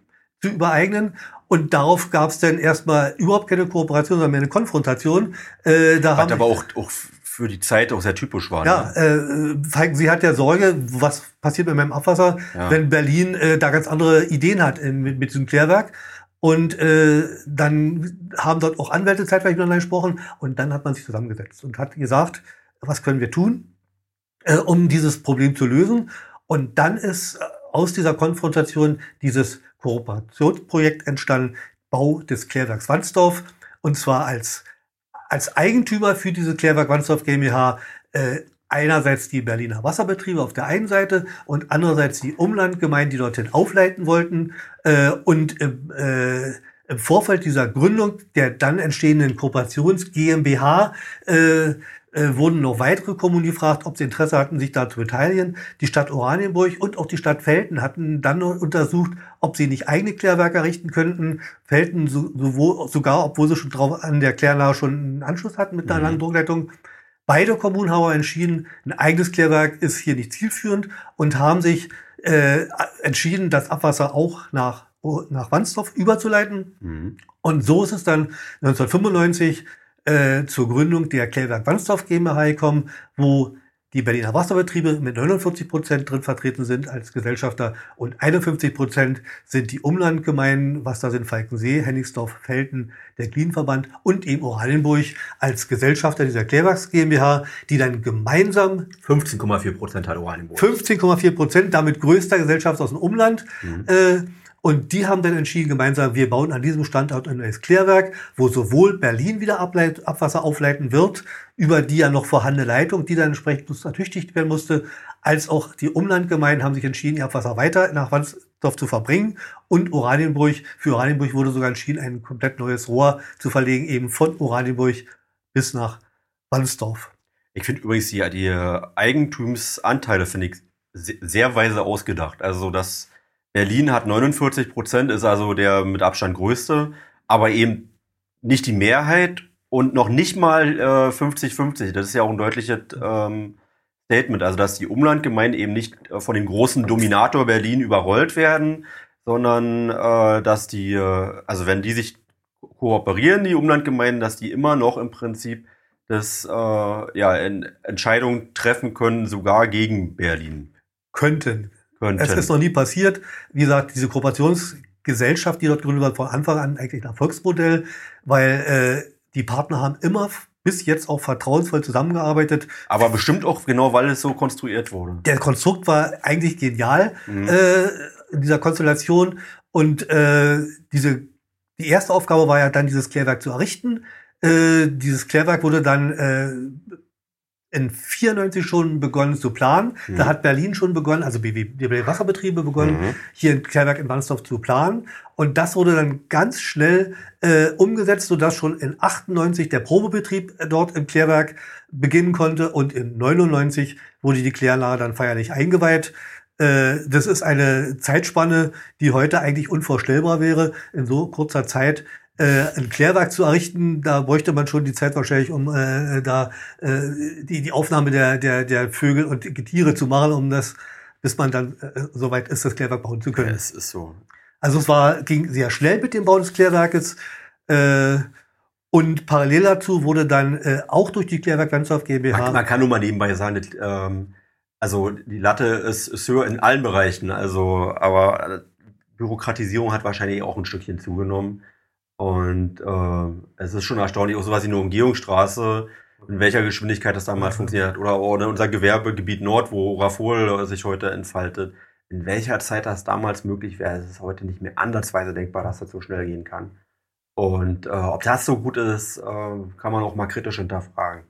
zu übereignen. Und darauf gab es dann erstmal überhaupt keine Kooperation, sondern mehr eine Konfrontation. Äh, da hat aber auch, auch für die Zeit auch sehr typisch war. Ja, ne? äh, sie hat ja Sorge, was passiert mit meinem Abwasser, ja. wenn Berlin äh, da ganz andere Ideen hat in, mit, mit diesem Klärwerk. Und äh, dann haben dort auch Anwälte zeitweilig miteinander gesprochen und dann hat man sich zusammengesetzt und hat gesagt, was können wir tun, äh, um dieses Problem zu lösen. Und dann ist äh, aus dieser Konfrontation dieses Kooperationsprojekt entstanden, Bau des Klärwerks Wandsdorf, und zwar als, als Eigentümer für diese Klärwerk Wandsdorf GmbH äh, einerseits die Berliner Wasserbetriebe auf der einen Seite und andererseits die Umlandgemeinden, die dorthin aufleiten wollten äh, und äh, im Vorfeld dieser Gründung der dann entstehenden Kooperations GmbH äh, äh, wurden noch weitere Kommunen gefragt, ob sie Interesse hatten, sich da zu beteiligen. Die Stadt Oranienburg und auch die Stadt Felten hatten dann untersucht, ob sie nicht eigene Klärwerke errichten könnten. Felten so, sowohl, sogar, obwohl sie schon drauf an der Kläranlage schon einen Anschluss hatten mit einer mhm. langen Druckleitung. Beide Kommunen haben entschieden, ein eigenes Klärwerk ist hier nicht zielführend und haben sich äh, entschieden, das Abwasser auch nach, nach Wandsdorf überzuleiten. Mhm. Und so ist es dann 1995 äh, zur Gründung der Klärwerk Wandsdorf GmbH gekommen, wo die Berliner Wasserbetriebe mit 49 Prozent drin vertreten sind als Gesellschafter und 51 Prozent sind die Umlandgemeinden, was da sind Falkensee, Hennigsdorf, Felten, der Klienverband und eben Oranienburg als Gesellschafter dieser Klärwerks GmbH, die dann gemeinsam 15,4 Prozent hat Oranienburg. 15,4 Prozent, damit größter Gesellschaft aus dem Umland. Mhm. Äh, und die haben dann entschieden gemeinsam, wir bauen an diesem Standort ein neues Klärwerk, wo sowohl Berlin wieder Ableit Abwasser aufleiten wird, über die ja noch vorhandene Leitung, die dann entsprechend ertüchtigt werden musste, als auch die Umlandgemeinden haben sich entschieden, ihr Abwasser weiter nach Wandsdorf zu verbringen. Und Oranienburg, für Oranienburg wurde sogar entschieden, ein komplett neues Rohr zu verlegen, eben von Oranienburg bis nach Wandsdorf. Ich finde übrigens die, die Eigentumsanteile, finde ich, sehr weise ausgedacht. Also, dass Berlin hat 49 Prozent, ist also der mit Abstand größte, aber eben nicht die Mehrheit und noch nicht mal 50-50. Äh, das ist ja auch ein deutliches ähm, Statement, also dass die Umlandgemeinden eben nicht äh, von dem großen Dominator Berlin überrollt werden, sondern äh, dass die, äh, also wenn die sich kooperieren, die Umlandgemeinden, dass die immer noch im Prinzip das äh, ja, Entscheidungen treffen können, sogar gegen Berlin. Könnten könnten. Es ist noch nie passiert. Wie gesagt, diese Kooperationsgesellschaft, die dort gegründet wird, von Anfang an eigentlich ein Erfolgsmodell, weil äh, die Partner haben immer bis jetzt auch vertrauensvoll zusammengearbeitet. Aber bestimmt auch genau, weil es so konstruiert wurde. Der Konstrukt war eigentlich genial mhm. äh, in dieser Konstellation und äh, diese die erste Aufgabe war ja dann dieses Klärwerk zu errichten. Äh, dieses Klärwerk wurde dann äh, in 94 schon begonnen zu planen. Mhm. Da hat Berlin schon begonnen, also BW Wasserbetriebe begonnen, mhm. hier ein Klärwerk in Wandsdorf zu planen. Und das wurde dann ganz schnell äh, umgesetzt, sodass schon in 98 der Probebetrieb dort im Klärwerk beginnen konnte und in 99 wurde die Kläranlage dann feierlich eingeweiht. Äh, das ist eine Zeitspanne, die heute eigentlich unvorstellbar wäre, in so kurzer Zeit äh, ein Klärwerk zu errichten, da bräuchte man schon die Zeit wahrscheinlich, um äh, da äh, die, die Aufnahme der, der, der Vögel und Tiere zu machen, um das, bis man dann äh, soweit ist, das Klärwerk bauen zu können. Ja, es ist so. Also es war, ging sehr schnell mit dem Bau des Klärwerkes. Äh, und parallel dazu wurde dann äh, auch durch die Klärwerk Landsdorf GmbH. Man, man, kann nur mal nebenbei sagen, ähm, also die Latte ist, ist höher in allen Bereichen. Also, aber äh, Bürokratisierung hat wahrscheinlich auch ein Stückchen zugenommen. Und äh, es ist schon erstaunlich, auch sowas wie eine Umgehungsstraße, in welcher Geschwindigkeit das damals funktioniert hat. Oder auch ne, unser Gewerbegebiet Nord, wo Rafol sich heute entfaltet. In welcher Zeit das damals möglich wäre, ist es heute nicht mehr ansatzweise denkbar, dass das so schnell gehen kann. Und äh, ob das so gut ist, äh, kann man auch mal kritisch hinterfragen.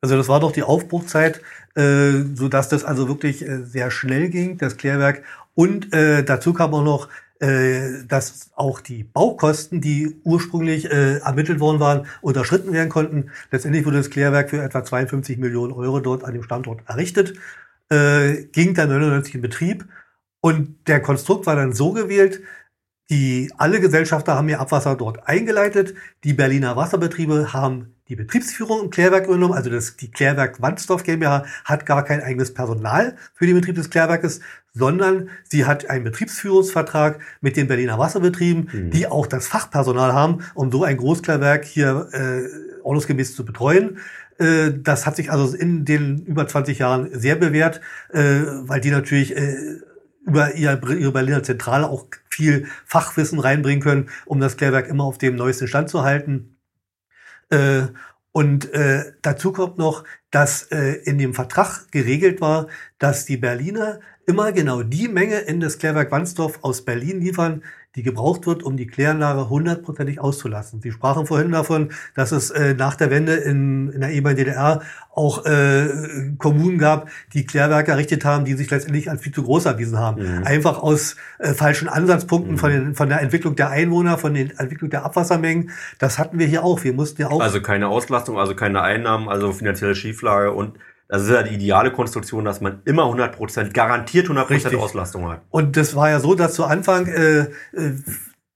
Also das war doch die Aufbruchzeit, äh, so dass das also wirklich äh, sehr schnell ging, das Klärwerk. Und äh, dazu kam auch noch äh, dass auch die Baukosten, die ursprünglich äh, ermittelt worden waren, unterschritten werden konnten. Letztendlich wurde das Klärwerk für etwa 52 Millionen Euro dort an dem Standort errichtet, äh, ging dann 99 in Betrieb und der Konstrukt war dann so gewählt, die alle Gesellschafter haben ihr Abwasser dort eingeleitet. Die Berliner Wasserbetriebe haben die Betriebsführung im Klärwerk übernommen, also das, die Klärwerk Wandsdorf GmbH hat gar kein eigenes Personal für den Betrieb des Klärwerkes, sondern sie hat einen Betriebsführungsvertrag mit den Berliner Wasserbetrieben, mhm. die auch das Fachpersonal haben, um so ein Großklärwerk hier äh, ordnungsgemäß zu betreuen. Äh, das hat sich also in den über 20 Jahren sehr bewährt, äh, weil die natürlich äh, über ihre Berliner Zentrale auch viel Fachwissen reinbringen können, um das Klärwerk immer auf dem neuesten Stand zu halten. Äh, und äh, dazu kommt noch, dass äh, in dem Vertrag geregelt war, dass die Berliner immer genau die Menge in das Klärwerk Wandsdorf aus Berlin liefern, die gebraucht wird, um die Kläranlage hundertprozentig auszulassen. Sie sprachen vorhin davon, dass es äh, nach der Wende in, in der ehemaligen DDR auch äh, Kommunen gab, die Klärwerke errichtet haben, die sich letztendlich als viel zu groß erwiesen haben. Mhm. Einfach aus äh, falschen Ansatzpunkten mhm. von, den, von der Entwicklung der Einwohner, von der Entwicklung der Abwassermengen. Das hatten wir hier auch. Wir mussten ja auch. Also keine Auslastung, also keine Einnahmen, also finanzielle Schieflage und das ist ja die ideale Konstruktion, dass man immer 100%, garantiert 100% Richtig. Auslastung hat. Und das war ja so, dass zu Anfang äh, äh,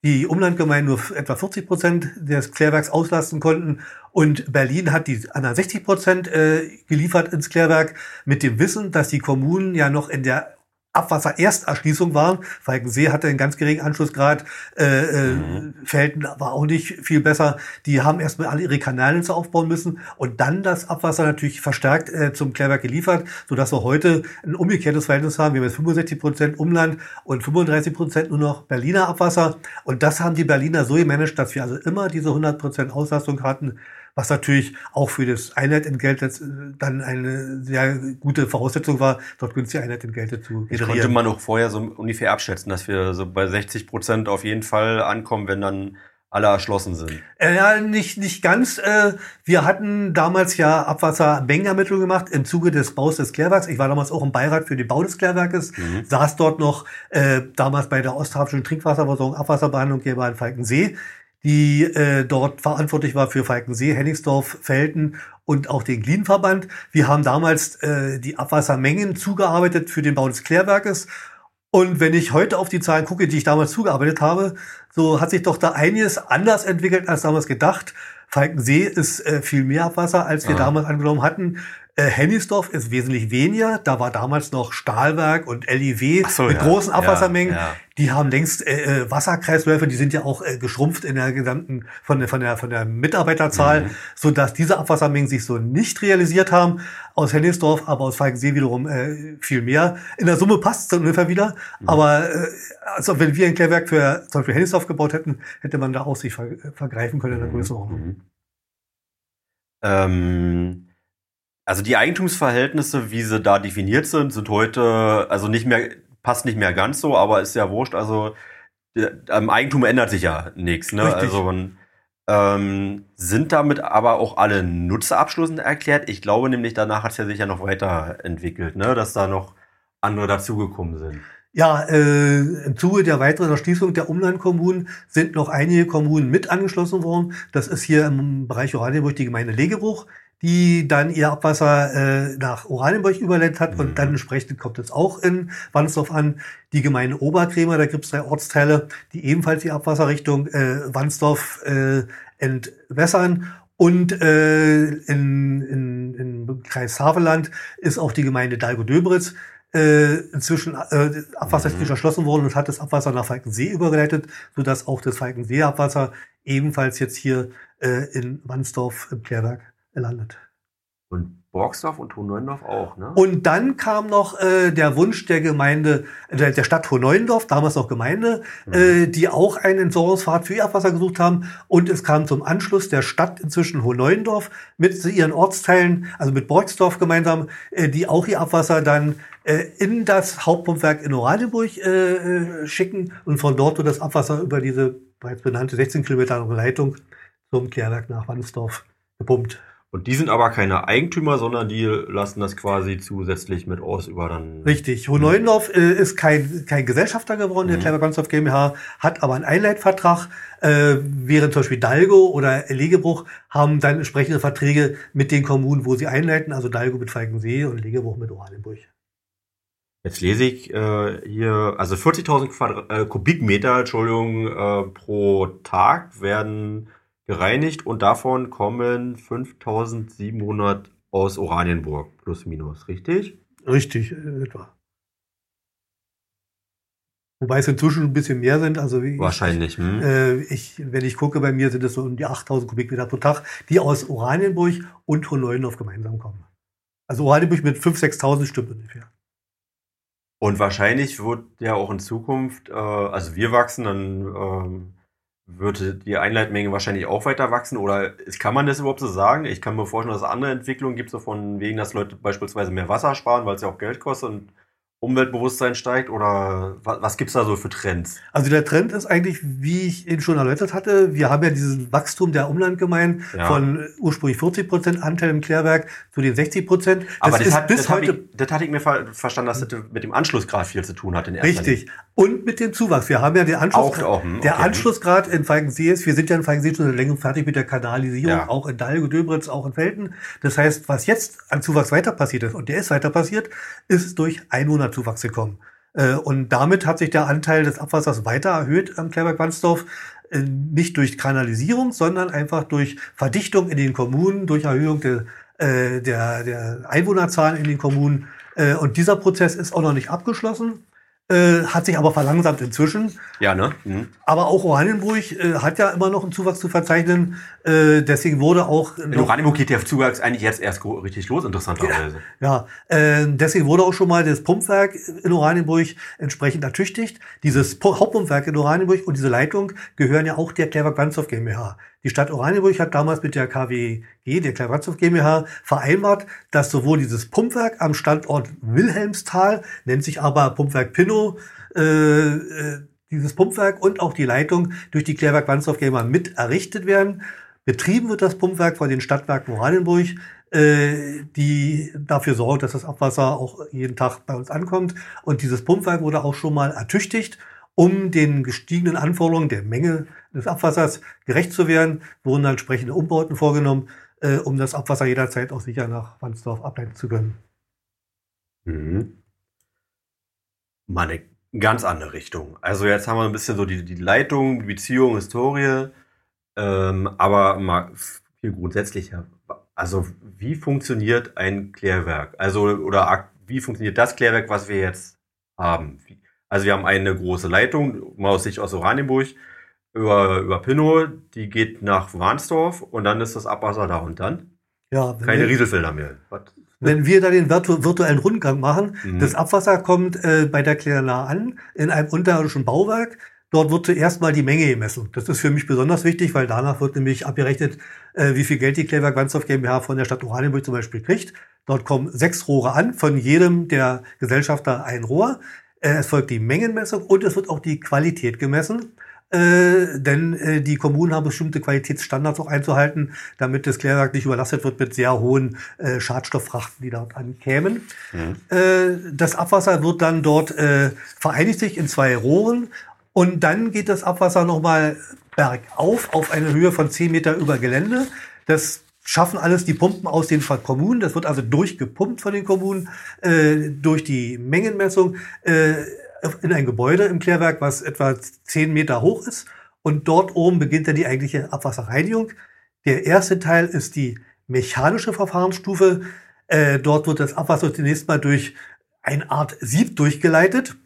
die Umlandgemeinden nur etwa 40 Prozent des Klärwerks auslasten konnten und Berlin hat die anderen 60 Prozent äh, geliefert ins Klärwerk mit dem Wissen, dass die Kommunen ja noch in der Abwasserersterschließung waren. Falkensee hatte einen ganz geringen Anschlussgrad. Äh, äh, mhm. Felden war auch nicht viel besser. Die haben erstmal alle ihre Kanalnetze aufbauen müssen und dann das Abwasser natürlich verstärkt äh, zum Klärwerk geliefert, sodass wir heute ein umgekehrtes Verhältnis haben. Wir haben jetzt 65 Prozent Umland und 35 Prozent nur noch Berliner Abwasser. Und das haben die Berliner so gemanagt, dass wir also immer diese 100 Prozent Auslastung hatten was natürlich auch für das Einheitentgelt dann eine sehr gute Voraussetzung war, dort günstige Einheitentgelte zu generieren. Das konnte man auch vorher so ungefähr abschätzen, dass wir so bei 60 Prozent auf jeden Fall ankommen, wenn dann alle erschlossen sind. Äh, ja, nicht, nicht ganz. Äh, wir hatten damals ja Abwassermengenermittlung gemacht im Zuge des Baus des Klärwerks. Ich war damals auch im Beirat für den Bau des Klärwerkes, mhm. saß dort noch äh, damals bei der Osttrapischen Trinkwasserversorgung Abwasserbehandlung hier bei Falkensee die äh, dort verantwortlich war für Falkensee, Hennigsdorf, Felten und auch den Glienverband. Wir haben damals äh, die Abwassermengen zugearbeitet für den Bau des Klärwerkes. Und wenn ich heute auf die Zahlen gucke, die ich damals zugearbeitet habe, so hat sich doch da einiges anders entwickelt als damals gedacht. Falkensee ist äh, viel mehr Abwasser, als wir ah. damals angenommen hatten. Äh, Hennisdorf ist wesentlich weniger. Da war damals noch Stahlwerk und LIW so, mit ja. großen Abwassermengen. Ja, ja. Die haben längst äh, äh, Wasserkreisläufe, die sind ja auch äh, geschrumpft in der gesamten von der von der von der Mitarbeiterzahl, mhm. so dass diese Abwassermengen sich so nicht realisiert haben. Aus Hennisdorf, aber aus Falkensee wiederum äh, viel mehr. In der Summe passt es dann ungefähr wieder. Mhm. Aber äh, also wenn wir ein Klärwerk für zum Beispiel Hennisdorf gebaut hätten, hätte man da auch sich ver vergreifen können in der mhm. Größenordnung. Mhm. Ähm also die Eigentumsverhältnisse, wie sie da definiert sind, sind heute, also nicht mehr, passt nicht mehr ganz so, aber ist ja wurscht. Also am Eigentum ändert sich ja nichts. Ne? Richtig. Also ähm, sind damit aber auch alle Nutzer abschließend erklärt. Ich glaube nämlich, danach hat es ja sich ja noch weiterentwickelt, ne? dass da noch andere dazugekommen sind. Ja, äh, im Zuge der weiteren Erschließung der Umlandkommunen sind noch einige Kommunen mit angeschlossen worden. Das ist hier im Bereich Oranienburg die Gemeinde Legebruch, die dann ihr Abwasser äh, nach Oranienburg überlendet hat mhm. und dann entsprechend kommt es auch in Wandsdorf an. Die Gemeinde Oberkremer, da gibt es drei Ortsteile, die ebenfalls die Abwasserrichtung äh, Wandsdorf äh, entwässern. Und äh, in, in, in Kreis Haveland ist auch die Gemeinde Dalgo-Döbritz äh, inzwischen äh, abwassertechnisch mhm. erschlossen worden und hat das Abwasser nach Falkensee übergeleitet, sodass auch das Falkensee-Abwasser ebenfalls jetzt hier äh, in Wandsdorf im Klärwerk landet. Und Borgsdorf und Hohneuendorf auch, ne? Und dann kam noch äh, der Wunsch der Gemeinde, der, der Stadt Hohneuendorf, damals noch Gemeinde, mhm. äh, die auch einen Entsorgungspfad für ihr Abwasser gesucht haben. Und es kam zum Anschluss der Stadt inzwischen Hohneuendorf mit ihren Ortsteilen, also mit Borgsdorf gemeinsam, äh, die auch ihr Abwasser dann äh, in das Hauptpumpwerk in Oranienburg äh, äh, schicken und von dort wird das Abwasser über diese bereits benannte 16 Kilometer lange Leitung zum Klärwerk nach Wannsdorf gepumpt. Und die sind aber keine Eigentümer, sondern die lassen das quasi zusätzlich mit aus über dann. Richtig. Hoheneuendorf äh, ist kein, kein Gesellschafter geworden, der mhm. Clever Gunsdorf GmbH, hat aber einen Einleitvertrag, äh, während zum Beispiel Dalgo oder Legebruch haben dann entsprechende Verträge mit den Kommunen, wo sie einleiten, also Dalgo mit Falkensee und Legebruch mit Oranienburg. Jetzt lese ich äh, hier, also 40.000 äh, Kubikmeter, Entschuldigung, äh, pro Tag werden gereinigt und davon kommen 5700 aus Oranienburg, plus minus, richtig? Richtig, äh, etwa. Wobei es inzwischen ein bisschen mehr sind. Also wie Wahrscheinlich. Hm. Äh, ich, wenn ich gucke, bei mir sind es so um die 8000 Kubikmeter pro Tag, die aus Oranienburg und Hoheneuendorf gemeinsam kommen. Also Oranienburg mit 5.000, 6.000 stimmt ungefähr. Und wahrscheinlich wird ja auch in Zukunft, äh, also wir wachsen, dann ähm, würde die Einleitmenge wahrscheinlich auch weiter wachsen oder kann man das überhaupt so sagen? Ich kann mir vorstellen, dass es andere Entwicklungen gibt, so von wegen, dass Leute beispielsweise mehr Wasser sparen, weil es ja auch Geld kostet und Umweltbewusstsein steigt oder was, was gibt's da so für Trends? Also der Trend ist eigentlich, wie ich ihn schon erläutert hatte, wir haben ja diesen Wachstum der Umlandgemeinden Ja. von ursprünglich 40 Prozent Anteil im Klärwerk zu den 60 Prozent. Aber das, ist hat, bis das, heute ich, das hatte ich mir ver verstanden, dass das mit dem Anschlussgrad viel zu tun hat in erster Richtig. Und mit dem Zuwachs. Wir haben ja den Anschluss. Auch- auch, hm, der okay. Anschlussgrad in Falkensee ist, wir sind ja in Falkensee schon länger fertig mit der Kanalisierung, Ja. auch in Dalge, Döberitz, auch in Felten. Das heißt, was jetzt an Zuwachs weiter passiert ist, und der ist weiter passiert, ist durch Einwohnerzuwachs gekommen. Äh, Und damit hat sich der Anteil des Abwassers weiter erhöht am Klärwerk-Wandsdorf. Äh, Nicht durch Kanalisierung, sondern einfach durch Verdichtung in den Kommunen, durch Erhöhung der, äh, der, der Einwohnerzahlen in den Kommunen. Und dieser Prozess ist auch noch nicht abgeschlossen, äh, hat sich aber verlangsamt inzwischen. Ja, ne? Mhm. Aber auch Oranienburg äh, hat ja immer noch einen Zuwachs zu verzeichnen. Äh, deswegen wurde auch In Oranienburg geht der Zuwachs eigentlich jetzt erst richtig los, interessanterweise. ja, äh, deswegen wurde auch schon mal das Pumpwerk in Oranienburg entsprechend ertüchtigt. Dieses Pu- Hauptpumpwerk in Oranienburg und diese Leitung gehören ja auch der Klärwerk Wandsdorf GmbH. Die Stadt Oranienburg hat damals mit der KWG, der Wandsdorf GmbH, vereinbart, dass sowohl dieses Pumpwerk am Standort Wilhelmsthal, nennt sich aber Pumpwerk Pinnow, äh, äh, dieses Pumpwerk und auch die Leitung durch die Klärwerk Wandsdorf GmbH mit errichtet werden. Betrieben wird das Pumpwerk von den Stadtwerken Oranienburg, äh, die dafür sorgt, dass das Abwasser auch jeden Tag bei uns ankommt. Und dieses Pumpwerk wurde auch schon mal ertüchtigt, um den gestiegenen Anforderungen der Menge des Abwassers gerecht zu werden, wurden dann entsprechende Umbauten vorgenommen, äh, um das Abwasser jederzeit auch sicher nach Wandsdorf ableiten zu können. Mhm. Mal eine ganz andere Richtung. Also jetzt haben wir ein bisschen so die, die Leitung, die Beziehung, Historie, ähm, aber mal viel grundsätzlicher. Also wie funktioniert ein Klärwerk? Also oder wie funktioniert das Klärwerk, was wir jetzt haben? Wie- Also wir haben eine große Leitung, mal aus Sicht aus Oranienburg, über, über Pinnow, die geht nach Warnsdorf und dann ist das Abwasser da und dann. Ja, Keine wir- Rieselfelder mehr. Was? Wenn wir da den virtu virtuellen Rundgang machen, Mhm. das Abwasser kommt äh, bei der Klärna an, in einem unterirdischen Bauwerk. Dort wird zuerst mal die Menge gemessen. Das ist für mich besonders wichtig, weil danach wird nämlich abgerechnet, äh, wie viel Geld die Klärwerk Wandsdorf GmbH von der Stadt Oranienburg zum Beispiel kriegt. Dort kommen sechs Rohre an, von jedem der Gesellschafter ein Rohr. Äh, es folgt die Mengenmessung und es wird auch die Qualität gemessen. Äh, denn äh, die Kommunen haben bestimmte Qualitätsstandards auch einzuhalten, damit das Klärwerk nicht überlastet wird mit sehr hohen äh, Schadstofffrachten, die dort ankämen. Äh, das Abwasser wird dann dort äh, vereinigt sich in zwei Rohren und dann geht das Abwasser nochmal bergauf auf eine Höhe von 10 Meter über Gelände. Das schaffen alles die Pumpen aus den Kommunen. Das wird also durchgepumpt von den Kommunen äh, durch die Mengenmessung äh, in ein Gebäude im Klärwerk, was etwa 10 Meter hoch ist. Und dort oben beginnt dann die eigentliche Abwasserreinigung. Der erste Teil ist die mechanische Verfahrensstufe. Äh, dort wird das Abwasser zunächst mal durch eine Art Sieb durchgeleitet.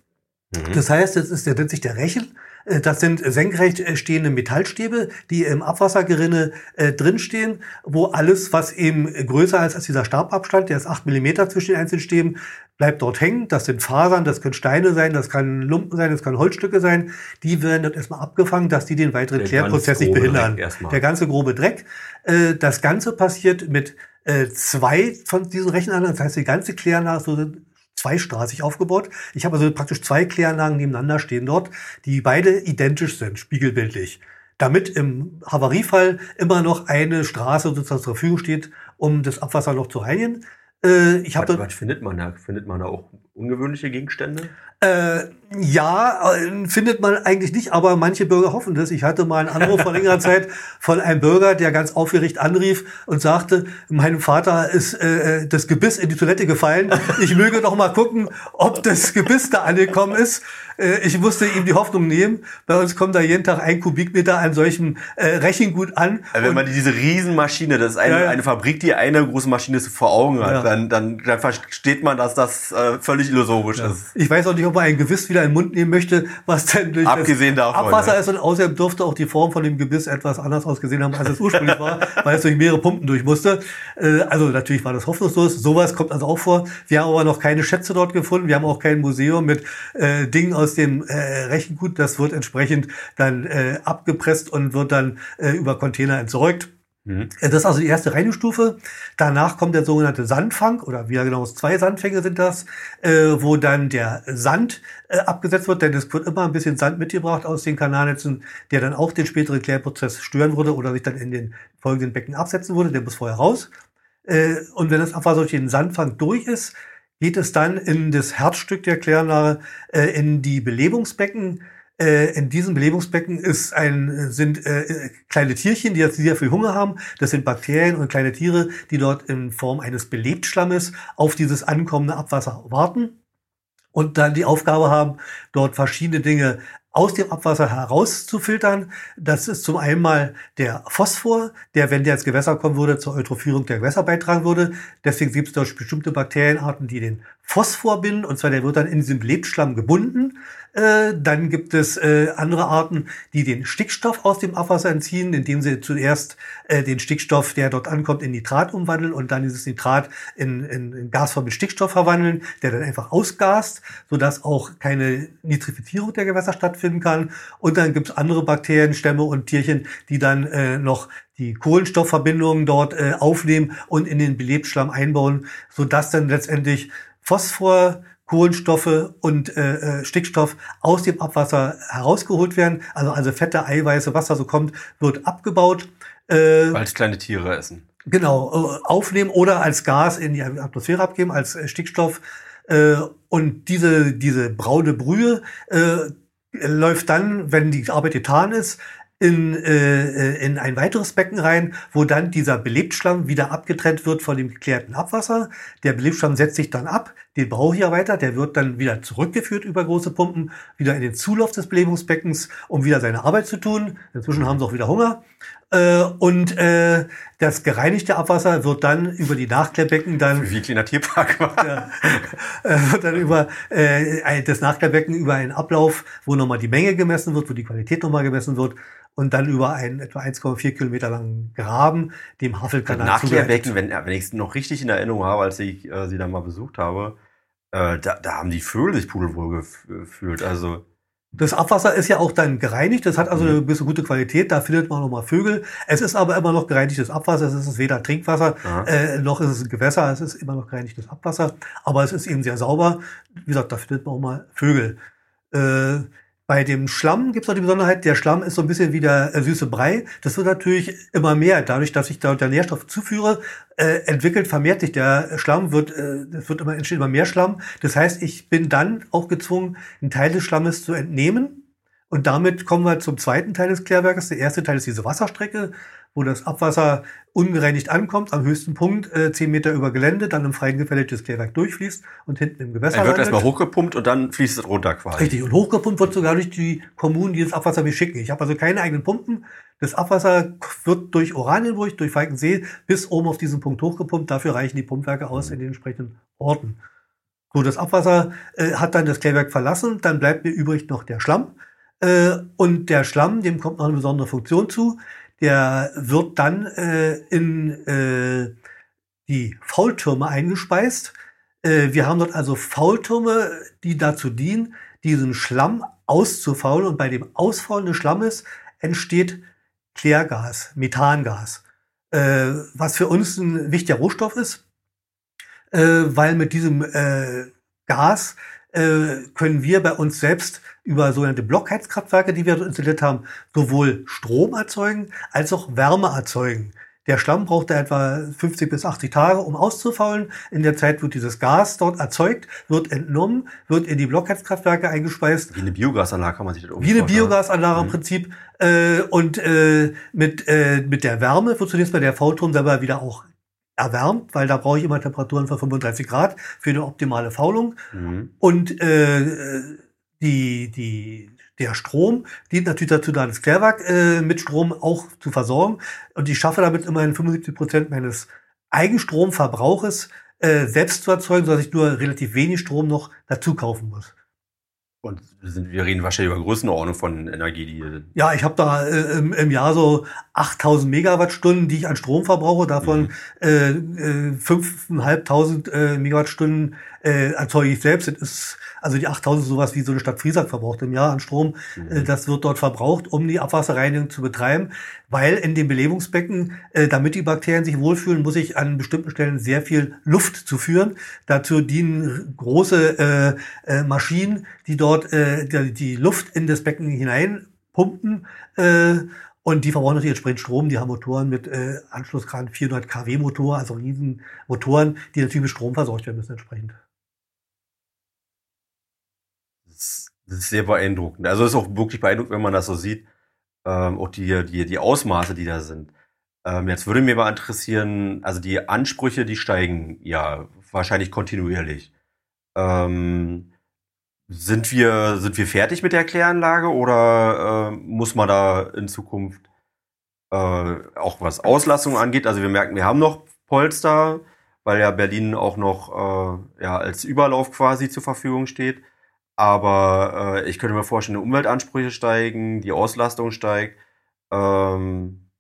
Das heißt, es ist, der nennt sich der Rechen. Äh, Das sind senkrecht äh, stehende Metallstäbe, die im Abwassergerinne äh, drinstehen, wo alles, was eben größer ist als dieser Stababstand, der ist acht Millimeter zwischen den einzelnen Stäben, bleibt dort hängen. Das sind Fasern, das können Steine sein, das kann Lumpen sein, das kann Holzstücke sein. Die werden dort erstmal abgefangen, dass die den weiteren Der Klärprozess nicht behindern. Der ganze grobe Dreck. Äh, Das Ganze passiert mit äh, zwei von diesen Rechenanlagen. Das heißt, die ganze Kläranlage zweistraßig aufgebaut. Ich habe also praktisch zwei Kläranlagen nebeneinander stehen dort, die beide identisch sind, spiegelbildlich. Damit im Havariefall immer noch eine Straße sozusagen zur Verfügung steht, um das Abwasser noch zu reinigen. Äh, Ich habe Was, dort was findet man da? Findet man da auch ungewöhnliche Gegenstände? Äh, ja, äh, findet man eigentlich nicht, aber manche Bürger hoffen das. Ich hatte mal einen Anruf vor längerer Zeit von einem Bürger, der ganz aufgeregt anrief und sagte, meinem Vater ist äh, das Gebiss in die Toilette gefallen. Ich möge doch mal gucken, ob das Gebiss da angekommen ist. Äh, ich musste ihm die Hoffnung nehmen. Bei uns kommt da jeden Tag ein Kubikmeter an solchem äh, Rechengut an. Wenn man diese Riesenmaschine, das ist eine, Ja, ja. eine Fabrik, die eine große Maschine vor Augen hat, Ja. dann, dann, dann versteht man, dass das äh, völlig illusorisch ist. Ich weiß auch nicht, ob man ein Gebiss wieder in den Mund nehmen möchte, was denn durch Abgesehen das davon, Abwasser ja. ist und außerdem dürfte auch die Form von dem Gebiss etwas anders ausgesehen haben, als es ursprünglich war, [laughs] weil es durch mehrere Pumpen durch musste. Äh, Also natürlich war das hoffnungslos. Sowas kommt also auch vor. Wir haben aber noch keine Schätze dort gefunden. Wir haben auch kein Museum mit äh, Dingen aus dem äh, Rechengut. Das wird entsprechend dann äh, abgepresst und wird dann äh, über Container entsorgt. Mhm. Das ist also die erste Reinigungsstufe. Danach kommt der sogenannte Sandfang oder wie genau zwei Sandfänge sind das, äh, wo dann der Sand äh, abgesetzt wird, denn es wird immer ein bisschen Sand mitgebracht aus den Kanalnetzen, der dann auch den späteren Klärprozess stören würde oder sich dann in den folgenden Becken absetzen würde. Der muss vorher raus. Äh, und wenn das Abwasser durch den Sandfang durch ist, geht es dann in das Herzstück der Kläranlage, äh, in die Belebungsbecken äh, in diesem Belebungsbecken ist ein, sind äh, kleine Tierchen, die jetzt sehr viel Hunger haben. Das sind Bakterien und kleine Tiere, die dort in Form eines Belebtschlammes auf dieses ankommende Abwasser warten und dann die Aufgabe haben, dort verschiedene Dinge aus dem Abwasser herauszufiltern. Das ist zum einen mal der Phosphor, der, wenn der ins Gewässer kommen würde, zur Eutrophierung der Gewässer beitragen würde. Deswegen gibt es dort bestimmte Bakterienarten, die den Phosphor binden. Und zwar der wird dann in diesem Lebensschlamm gebunden. Äh, dann gibt es äh, andere Arten, die den Stickstoff aus dem Abwasser entziehen, indem sie zuerst äh, den Stickstoff, der dort ankommt, in Nitrat umwandeln und dann dieses Nitrat in, in, in Gasform mit Stickstoff verwandeln, der dann einfach ausgast, sodass auch keine Nitrifizierung der Gewässer stattfinden kann. Und dann gibt es andere Bakterien, Stämme und Tierchen, die dann noch die Kohlenstoffverbindungen dort aufnehmen und in den Belebtschlamm einbauen, sodass dann letztendlich Phosphor, Kohlenstoffe und äh, äh, Stickstoff aus dem Abwasser herausgeholt werden. Also, also Fette, Eiweiße, was da so kommt, wird abgebaut. Äh, Weil es kleine Tiere essen. Genau, äh, aufnehmen oder als Gas in die Atmosphäre abgeben, als äh, Stickstoff. Äh, und diese, diese braune Brühe äh, läuft dann, wenn die Arbeit getan ist, in, äh, in ein weiteres Becken rein, wo dann dieser Belebtschlamm wieder abgetrennt wird von dem geklärten Abwasser. Der Belebtschlamm setzt sich dann ab, den brauche ich ja weiter, der wird dann wieder zurückgeführt über große Pumpen, wieder in den Zulauf des Belebungsbeckens, um wieder seine Arbeit zu tun. Inzwischen haben sie auch wieder Hunger. Äh, und äh, das gereinigte Abwasser wird dann über die Nachklärbecken dann wie kleiner Tierpark war. [laughs] Ja, äh, wird dann über äh, das Nachklärbecken über einen Ablauf, wo nochmal die Menge gemessen wird, wo die Qualität nochmal gemessen wird und dann über einen etwa 1,4 Kilometer langen Graben dem Havelkanal Nachklärbecken, wenn, wenn ich es noch richtig in Erinnerung habe, als ich äh, sie da mal besucht habe, äh, da, da haben die Vögel sich pudelwohl gefühlt. Also das Abwasser ist ja auch dann gereinigt, das hat also mhm. eine bisschen gute Qualität, da findet man nochmal Vögel. Es ist aber immer noch gereinigtes Abwasser, es ist weder Trinkwasser, äh, noch ist es ein Gewässer, es ist immer noch gereinigtes Abwasser, aber es ist eben sehr sauber. Wie gesagt, da findet man auch mal Vögel. Äh, bei dem Schlamm gibt es noch die Besonderheit, der Schlamm ist so ein bisschen wie der äh, süße Brei. Das wird natürlich immer mehr. Dadurch, dass ich da der Nährstoff zuführe, äh, entwickelt, vermehrt sich der Schlamm, wird, äh, es wird immer, entsteht immer mehr Schlamm. Das heißt, ich bin dann auch gezwungen, einen Teil des Schlammes zu entnehmen. Und damit kommen wir zum zweiten Teil des Klärwerkes. Der erste Teil ist diese Wasserstrecke wo das Abwasser ungereinigt ankommt, am höchsten Punkt, äh, 10 Meter über Gelände, dann im freien Gefälle des Klärwerk durchfließt und hinten im Gewässer Er wird erstmal hochgepumpt und dann fließt es runter quasi. Richtig, und hochgepumpt wird sogar durch die Kommunen, die das Abwasser mir schicken. Ich habe also keine eigenen Pumpen. Das Abwasser wird durch Oranienburg, durch Falkensee bis oben auf diesen Punkt hochgepumpt. Dafür reichen die Pumpwerke aus in den entsprechenden Orten. So, das Abwasser äh, hat dann das Klärwerk verlassen, dann bleibt mir übrig noch der Schlamm. Äh, und der Schlamm, dem kommt noch eine besondere Funktion zu der wird dann äh, in äh, die Faultürme eingespeist. Äh, wir haben dort also Faultürme, die dazu dienen, diesen Schlamm auszufaulen. Und bei dem Ausfaulen des Schlammes entsteht Klärgas, Methangas, äh, was für uns ein wichtiger Rohstoff ist, äh, weil mit diesem äh, Gas äh, können wir bei uns selbst über sogenannte Blockheizkraftwerke, die wir installiert haben, sowohl Strom erzeugen als auch Wärme erzeugen. Der Schlamm braucht da etwa 50 bis 80 Tage, um auszufaulen. In der Zeit wird dieses Gas dort erzeugt, wird entnommen, wird in die Blockheizkraftwerke eingespeist. Wie eine Biogasanlage kann man sich das Wie eine Biogasanlage im mhm. Prinzip. Äh, und äh, mit, äh, mit der Wärme wird zunächst mal der V-Turm selber wieder auch erwärmt, weil da brauche ich immer Temperaturen von 35 Grad für eine optimale Faulung. Mhm. Und äh, die, die, der Strom dient natürlich dazu, da das Klärwerk äh, mit Strom auch zu versorgen. Und ich schaffe damit immerhin 75 Prozent meines Eigenstromverbrauches äh, selbst zu erzeugen, sodass ich nur relativ wenig Strom noch dazu kaufen muss. Und sind, wir reden wahrscheinlich über Größenordnung von Energie, die. Ja, ich habe da äh, im, im, Jahr so 8000 Megawattstunden, die ich an Strom verbrauche, davon mhm. äh, 5.500 äh, Megawattstunden äh, erzeuge ich selbst. Das ist also die 8000 sowas wie so eine Stadt Friesack verbraucht im Jahr an Strom. Mhm. Äh, das wird dort verbraucht, um die Abwasserreinigung zu betreiben, weil in dem Belebungsbecken, äh, damit die Bakterien sich wohlfühlen, muss ich an bestimmten Stellen sehr viel Luft zuführen. Dazu dienen große äh, äh, Maschinen, die dort äh, die, die Luft in das Becken hinein pumpen. Äh, und die verbrauchen natürlich entsprechend Strom. Die haben Motoren mit äh, Anschlusskran 400 kW Motor, also riesen Motoren, die natürlich mit Strom versorgt werden müssen entsprechend. Das ist sehr beeindruckend. Also es ist auch wirklich beeindruckend, wenn man das so sieht. Ähm, auch die, die, die Ausmaße, die da sind. Ähm, jetzt würde mir mal interessieren, also die Ansprüche, die steigen ja wahrscheinlich kontinuierlich. Ähm, sind wir, sind wir fertig mit der Kläranlage oder äh, muss man da in Zukunft äh, auch was Auslastung angeht? Also wir merken, wir haben noch Polster, weil ja Berlin auch noch äh, ja, als Überlauf quasi zur Verfügung steht. Aber äh, ich könnte mir vorstellen, die Umweltansprüche steigen, die Auslastung steigt. Ähm,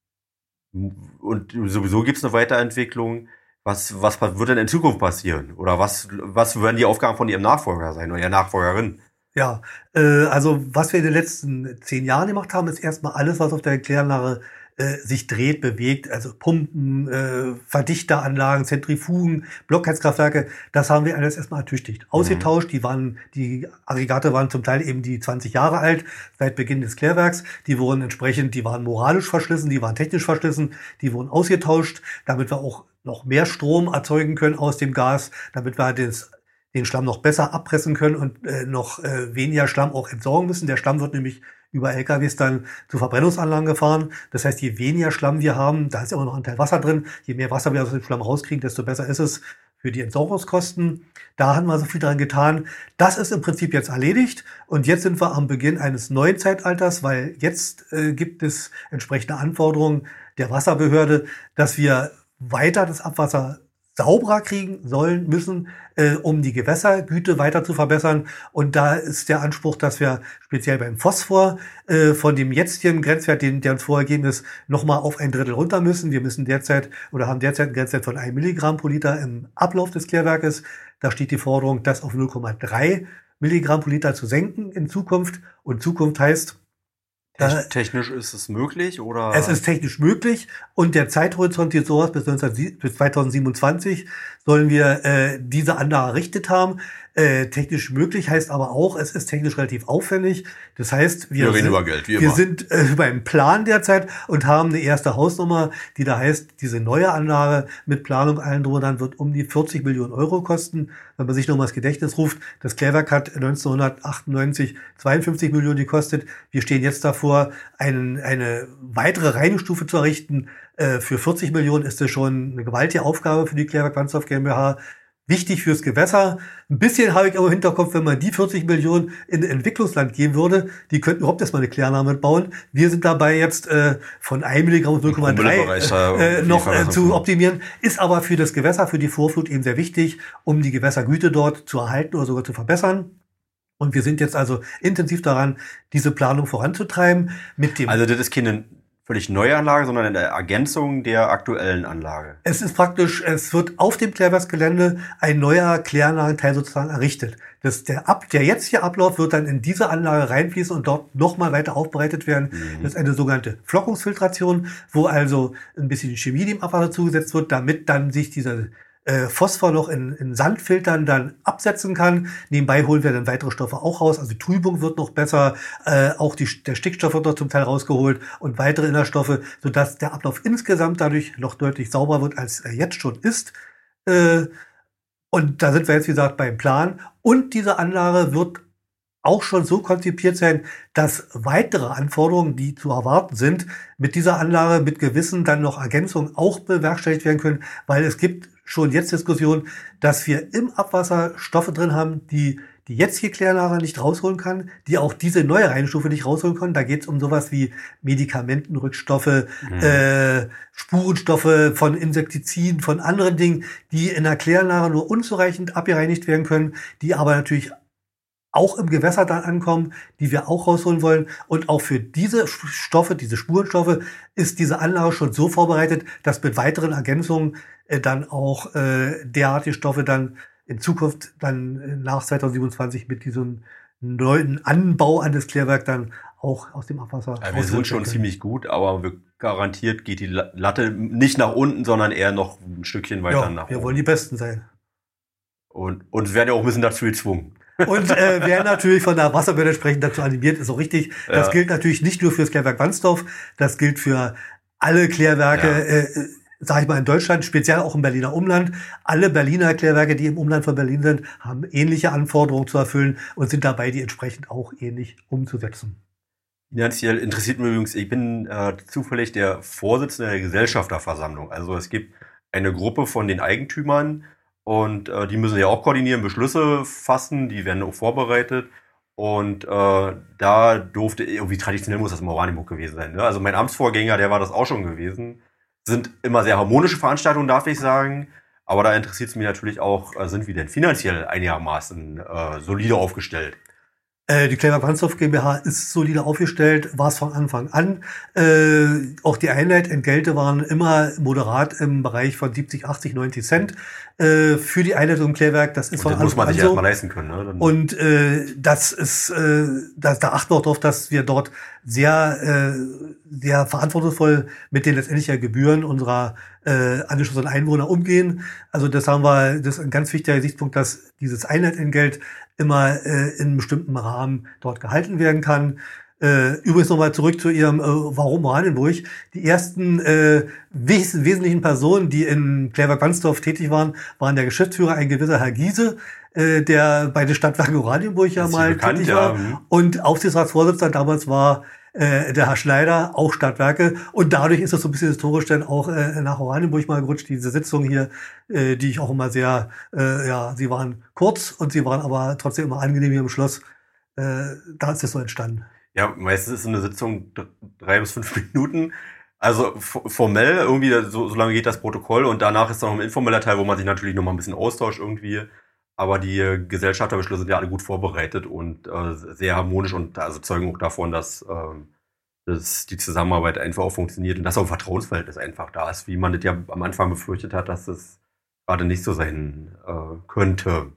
und sowieso gibt es eine Weiterentwicklung. Was, was wird denn in Zukunft passieren? Oder was, was werden die Aufgaben von Ihrem Nachfolger sein oder Ihrer Nachfolgerin? Ja, äh, also was wir in den letzten zehn Jahren gemacht haben, ist erstmal alles, was auf der Kläranlage äh, sich dreht, bewegt, also Pumpen, äh, Verdichteranlagen, Zentrifugen, Blockheizkraftwerke, das haben wir alles erstmal ertüchtigt. Mhm. Ausgetauscht, die waren, die Aggregate waren zum Teil eben die 20 Jahre alt, seit Beginn des Klärwerks. Die wurden entsprechend, die waren moralisch verschlissen, die waren technisch verschlissen, die wurden ausgetauscht, damit wir auch noch mehr Strom erzeugen können aus dem Gas, damit wir das den Schlamm noch besser abpressen können und äh, noch äh, weniger Schlamm auch entsorgen müssen. Der Schlamm wird nämlich über LKWs dann zu Verbrennungsanlagen gefahren. Das heißt, je weniger Schlamm wir haben, da ist immer noch ein Teil Wasser drin, je mehr Wasser wir aus dem Schlamm rauskriegen, desto besser ist es für die Entsorgungskosten. Da haben wir so viel dran getan. Das ist im Prinzip jetzt erledigt. Und jetzt sind wir am Beginn eines neuen Zeitalters, weil jetzt äh, gibt es entsprechende Anforderungen der Wasserbehörde, dass wir weiter das Abwasser sauberer kriegen sollen, müssen, äh, um die Gewässergüte weiter zu verbessern. Und da ist der Anspruch, dass wir speziell beim Phosphor äh, von dem jetzigen Grenzwert, den, der uns vorgegeben ist, nochmal auf ein Drittel runter müssen. Wir müssen derzeit oder haben derzeit einen Grenzwert von 1 Milligramm pro Liter im Ablauf des Klärwerkes. Da steht die Forderung, das auf 0,3 Milligramm pro Liter zu senken in Zukunft. Und Zukunft heißt, Technisch ist es möglich oder? Es ist technisch möglich und der Zeithorizont jetzt sowas bis, 19, bis 2027 sollen wir äh, diese Anlage errichtet haben. Äh, technisch möglich heißt aber auch, es ist technisch relativ aufwendig. Das heißt, wir, wir sind, über Geld, wir sind äh, beim Plan derzeit und haben eine erste Hausnummer, die da heißt, diese neue Anlage mit Planung allen drüber dann wird um die 40 Millionen Euro kosten. Wenn man sich nochmal das Gedächtnis ruft, das Klärwerk hat 1998 52 Millionen gekostet. Wir stehen jetzt davor, einen, eine weitere Reinigungsstufe zu errichten. Äh, für 40 Millionen ist das schon eine gewaltige Aufgabe für die Klärwerk Wandsdorf GmbH wichtig fürs Gewässer. Ein bisschen habe ich aber im Hinterkopf, wenn man die 40 Millionen in Entwicklungsland geben würde, die könnten überhaupt erstmal eine Kläranlage bauen. Wir sind dabei jetzt äh, von 1 Milligramm auf 0,3 äh, noch äh, zu optimieren. Ist aber für das Gewässer, für die Vorflut eben sehr wichtig, um die Gewässergüte dort zu erhalten oder sogar zu verbessern. Und wir sind jetzt also intensiv daran, diese Planung voranzutreiben. Mit dem also das ist keine völlig neue Anlage, sondern in der Ergänzung der aktuellen Anlage. Es ist praktisch, es wird auf dem Klärwerksgelände ein neuer Kläranlagenteil sozusagen errichtet. Das, der, Ab, der jetzige Ablauf wird dann in diese Anlage reinfließen und dort nochmal weiter aufbereitet werden. Mhm. Das ist eine sogenannte Flockungsfiltration, wo also ein bisschen Chemie dem Abwasser zugesetzt wird, damit dann sich dieser äh, Phosphor noch in, in Sandfiltern dann absetzen kann. Nebenbei holen wir dann weitere Stoffe auch raus. Also die Trübung wird noch besser, äh, auch die, der Stickstoff wird noch zum Teil rausgeholt und weitere Inhaltsstoffe, sodass der Ablauf insgesamt dadurch noch deutlich sauberer wird, als er jetzt schon ist. Äh, und da sind wir jetzt, wie gesagt, beim Plan. Und diese Anlage wird auch schon so konzipiert sein, dass weitere Anforderungen, die zu erwarten sind, mit dieser Anlage mit gewissen dann noch Ergänzungen auch bewerkstelligt werden können, weil es gibt schon jetzt Diskussion, dass wir im Abwasser Stoffe drin haben, die die jetzige Kläranlage nicht rausholen kann, die auch diese neue Reinstufe nicht rausholen können. Da geht es um sowas wie Medikamentenrückstoffe, mhm. äh, Spurenstoffe von Insektiziden, von anderen Dingen, die in der Kläranlage nur unzureichend abgereinigt werden können, die aber natürlich auch im Gewässer dann ankommen, die wir auch rausholen wollen. Und auch für diese Stoffe, diese Spurenstoffe, ist diese Anlage schon so vorbereitet, dass mit weiteren Ergänzungen äh, dann auch äh, derartige Stoffe dann in Zukunft dann nach 2027 mit diesem neuen Anbau an das Klärwerk dann auch aus dem Abwasser. Ja, wir sind schon können. ziemlich gut, aber wir garantiert geht die Latte nicht nach unten, sondern eher noch ein Stückchen weiter ja, nach oben. Wir wollen die Besten sein. Und, und werden ja auch ein bisschen dazu gezwungen. Und äh, wer natürlich von der Wasserbehörde entsprechend dazu animiert, ist auch richtig. Das ja. gilt natürlich nicht nur für das Klärwerk Wandsdorf, das gilt für alle Klärwerke, ja. äh, sage ich mal, in Deutschland, speziell auch im Berliner Umland. Alle Berliner Klärwerke, die im Umland von Berlin sind, haben ähnliche Anforderungen zu erfüllen und sind dabei, die entsprechend auch ähnlich umzusetzen. Finanziell interessiert mich übrigens, ich bin äh, zufällig der Vorsitzende der Gesellschafterversammlung. Also es gibt eine Gruppe von den Eigentümern und äh, die müssen ja auch koordinieren, Beschlüsse fassen, die werden auch vorbereitet. Und äh, da durfte, irgendwie traditionell muss das im Oranienburg gewesen sein. Ne? Also mein Amtsvorgänger, der war das auch schon gewesen. Sind immer sehr harmonische Veranstaltungen, darf ich sagen. Aber da interessiert es mich natürlich auch, äh, sind wir denn finanziell einigermaßen äh, solide aufgestellt? Äh, die Clever Brandstoff GmbH ist solide aufgestellt, war es von Anfang an. Äh, auch die Einheitentgelte waren immer moderat im Bereich von 70, 80, 90 Cent äh, für die Einheit im Klärwerk. Das ist und von Anfang muss man sich so. erstmal leisten können. Ne? Dann und äh, das ist, äh, das, da achten wir auch darauf, dass wir dort sehr, äh, sehr verantwortungsvoll mit den letztendlichen Gebühren unserer äh, angeschlossenen Einwohner umgehen. Also das haben wir, das ist ein ganz wichtiger Gesichtspunkt, dass dieses Einheitentgelt immer äh, in einem bestimmten Rahmen dort gehalten werden kann. Äh, übrigens nochmal zurück zu Ihrem äh, Warum Oranienburg. Die ersten äh, wes wesentlichen Personen, die in Klärwerk-Wandsdorf tätig waren, waren der Geschäftsführer, ein gewisser Herr Giese, äh, der bei den Stadtwerken Oranienburg ja mal bekannt, tätig war. Ja. Mhm. Und Aufsichtsratsvorsitzender damals war äh, der Herr Schneider, auch Stadtwerke. Und dadurch ist das so ein bisschen historisch dann auch äh, nach Oranienburg mal gerutscht, diese Sitzung hier, äh, die ich auch immer sehr, äh, ja, sie waren kurz und sie waren aber trotzdem immer angenehm hier im Schloss. Äh, da ist das so entstanden. Ja, meistens ist eine Sitzung drei bis fünf [laughs] Minuten. Also formell irgendwie, so, so lange geht das Protokoll und danach ist dann noch ein informeller Teil, wo man sich natürlich noch mal ein bisschen austauscht irgendwie. Aber die äh, Gesellschafterbeschlüsse sind ja alle gut vorbereitet und äh, sehr harmonisch und also zeugen auch davon, dass, äh, dass die Zusammenarbeit einfach auch funktioniert und dass auch ein Vertrauensverhältnis einfach da ist, wie man das ja am Anfang befürchtet hat, dass es gerade nicht so sein äh, könnte.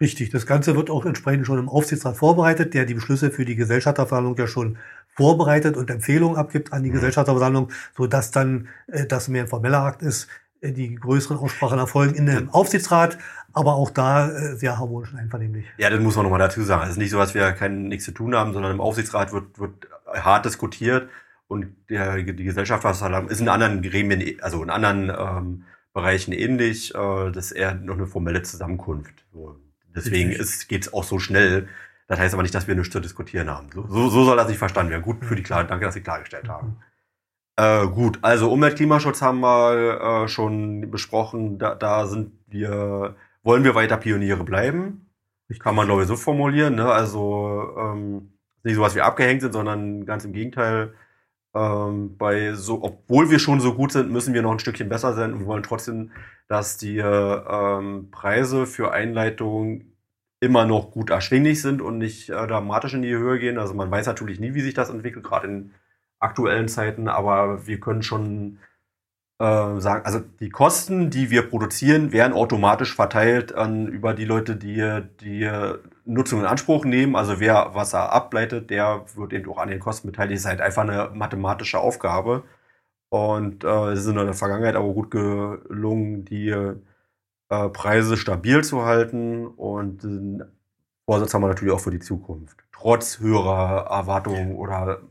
Richtig, das Ganze wird auch entsprechend schon im Aufsichtsrat vorbereitet, der die Beschlüsse für die Gesellschafterversammlung ja schon vorbereitet und Empfehlungen abgibt an die mhm. Gesellschafterversammlung, so dass dann äh, das mehr ein formeller Akt ist, die größeren Aussprachen erfolgen in dem Aufsichtsrat, aber auch da äh, sehr harmonisch und einvernehmlich. Ja, das muss man nochmal dazu sagen. Es ist nicht so, dass wir kein, nichts zu tun haben, sondern im Aufsichtsrat wird, wird hart diskutiert und der, die Gesellschaft ist in anderen Gremien, also in anderen ähm, Bereichen ähnlich. Äh, das ist eher noch eine formelle Zusammenkunft. So. Deswegen geht es auch so schnell. Das heißt aber nicht, dass wir nichts zu diskutieren haben. So, so, so soll das nicht verstanden werden. Gut für die Klar Danke, dass Sie klargestellt haben. Mhm. Äh, gut, also Umwelt, Klimaschutz haben wir äh, schon besprochen. Da, da sind wir wollen wir weiter Pioniere bleiben? Kann man, glaube ich, so formulieren. Ne? Also ähm, nicht so, was wir abgehängt sind, sondern ganz im Gegenteil. Ähm, bei so, obwohl wir schon so gut sind, müssen wir noch ein Stückchen besser sein und wir wollen trotzdem, dass die ähm, Preise für Einleitungen immer noch gut erschwinglich sind und nicht äh, dramatisch in die Höhe gehen. Also man weiß natürlich nie, wie sich das entwickelt, gerade in aktuellen Zeiten, aber wir können schon äh, sagen, also die Kosten, die wir produzieren, werden automatisch verteilt an über die Leute, die die Nutzung in Anspruch nehmen. Also wer Wasser ableitet, der wird eben auch an den Kosten beteiligt. Das ist halt einfach eine mathematische Aufgabe. Und äh, es ist in der Vergangenheit aber gut gelungen, die äh, Preise stabil zu halten und den Vorsatz haben wir natürlich auch für die Zukunft. Trotz höherer Erwartungen oder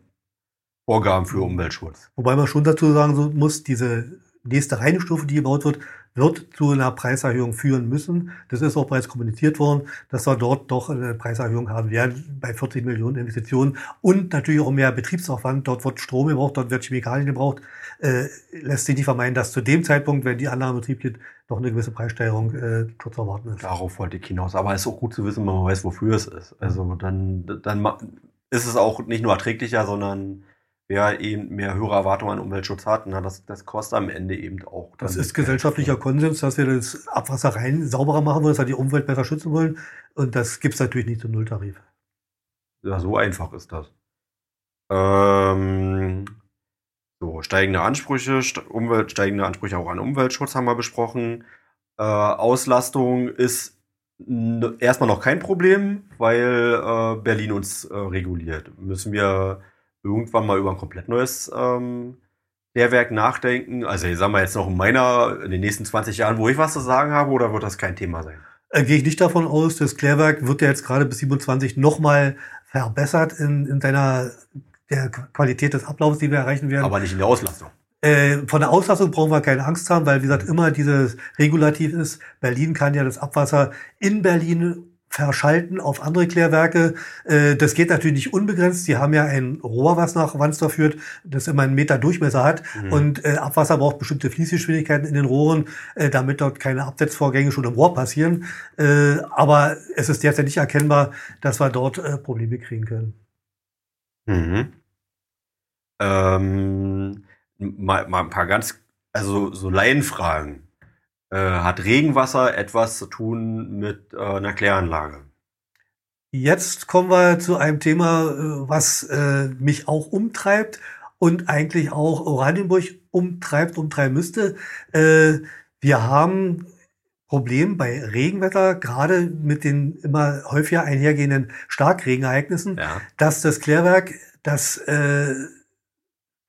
Vorgaben für Umweltschutz. Wobei man schon dazu sagen muss, diese nächste Reinigungsstufe, die gebaut wird, wird zu einer Preiserhöhung führen müssen. Das ist auch bereits kommuniziert worden, dass wir dort doch eine Preiserhöhung haben werden bei 40 Millionen Investitionen und natürlich auch mehr Betriebsaufwand. Dort wird Strom gebraucht, dort wird Chemikalien gebraucht. Äh, lässt sich nicht vermeiden, dass zu dem Zeitpunkt, wenn die Anlage in Betrieb geht, doch eine gewisse Preissteigerung äh, zu erwarten ist. Darauf wollte ich hinaus. Aber es ist auch gut zu wissen, wenn man weiß, wofür es ist. Also dann, dann ist es auch nicht nur erträglicher, sondern wer eben mehr höhere Erwartungen an Umweltschutz hat, na, das, das kostet am Ende eben auch. Das ist gesellschaftlicher Konsens, dass wir das Abwasser rein sauberer machen wollen, dass wir die Umwelt besser schützen wollen. Und das gibt es natürlich nicht zum Nulltarif. Ja, so einfach ist das. Ähm, so, steigende Ansprüche, Umwelt, steigende Ansprüche auch an Umweltschutz haben wir besprochen. Äh, Auslastung ist erstmal noch kein Problem, weil äh, Berlin uns äh, reguliert. Müssen wir irgendwann mal über ein komplett neues ähm, Lehrwerk nachdenken? Also ich sag mal jetzt noch in meiner, in den nächsten 20 Jahren, wo ich was zu sagen habe, oder wird das kein Thema sein? Äh, Gehe ich nicht davon aus, das Klärwerk wird ja jetzt gerade bis 27 nochmal verbessert in, in seiner der Qualität des Ablaufs, die wir erreichen werden. Aber nicht in der Auslastung. Äh, von der Auslastung brauchen wir keine Angst haben, weil wie gesagt immer dieses Regulativ ist. Berlin kann ja das Abwasser in Berlin verschalten auf andere Klärwerke. Äh, das geht natürlich nicht unbegrenzt. Die haben ja ein Rohr, was nach Wansdorf führt, das immer einen Meter Durchmesser hat. Mhm. Und äh, Abwasser braucht bestimmte Fließgeschwindigkeiten in den Rohren, äh, damit dort keine Absetzvorgänge schon im Rohr passieren. Äh, aber es ist derzeit nicht erkennbar, dass wir dort äh, Probleme kriegen können. Mhm. Ähm mal, mal ein paar ganz, also so Laienfragen. Äh, hat Regenwasser etwas zu tun mit äh, einer Kläranlage? Jetzt kommen wir zu einem Thema, äh, was äh, mich auch umtreibt und eigentlich auch Oranienburg umtreibt, umtreiben müsste. Äh, wir haben Problem bei Regenwetter, gerade mit den immer häufiger einhergehenden Starkregenereignissen, ja. dass das Klärwerk das äh,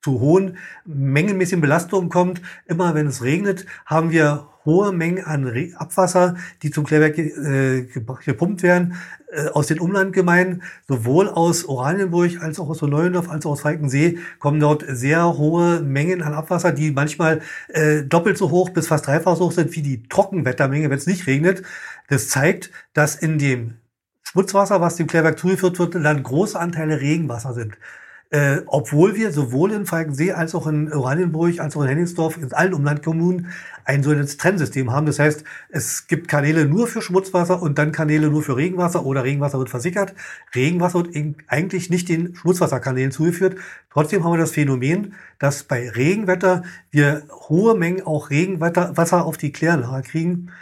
zu hohen mengenmäßigen Belastungen kommt. Immer wenn es regnet, haben wir hohe Mengen an Abwasser, die zum Klärwerk äh, gepumpt werden, äh, aus den Umlandgemeinden, sowohl aus Oranienburg als auch aus Neuendorf als auch aus Falkensee, kommen dort sehr hohe Mengen an Abwasser, die manchmal äh, doppelt so hoch bis fast dreifach so hoch sind wie die Trockenwettermenge, wenn es nicht regnet. Das zeigt, dass in dem Schmutzwasser, was dem Klärwerk zugeführt wird, dann große Anteile Regenwasser sind äh, obwohl wir sowohl in Falkensee als auch in Oranienburg als auch in Henningsdorf in allen Umlandkommunen ein solches Trennsystem haben. Das heißt, es gibt Kanäle nur für Schmutzwasser und dann Kanäle nur für Regenwasser oder Regenwasser wird versickert. Regenwasser wird eigentlich nicht den Schmutzwasserkanälen zugeführt. Trotzdem haben wir das Phänomen, dass bei Regenwetter wir hohe Mengen auch Regenwasser auf die Kläranlage kriegen,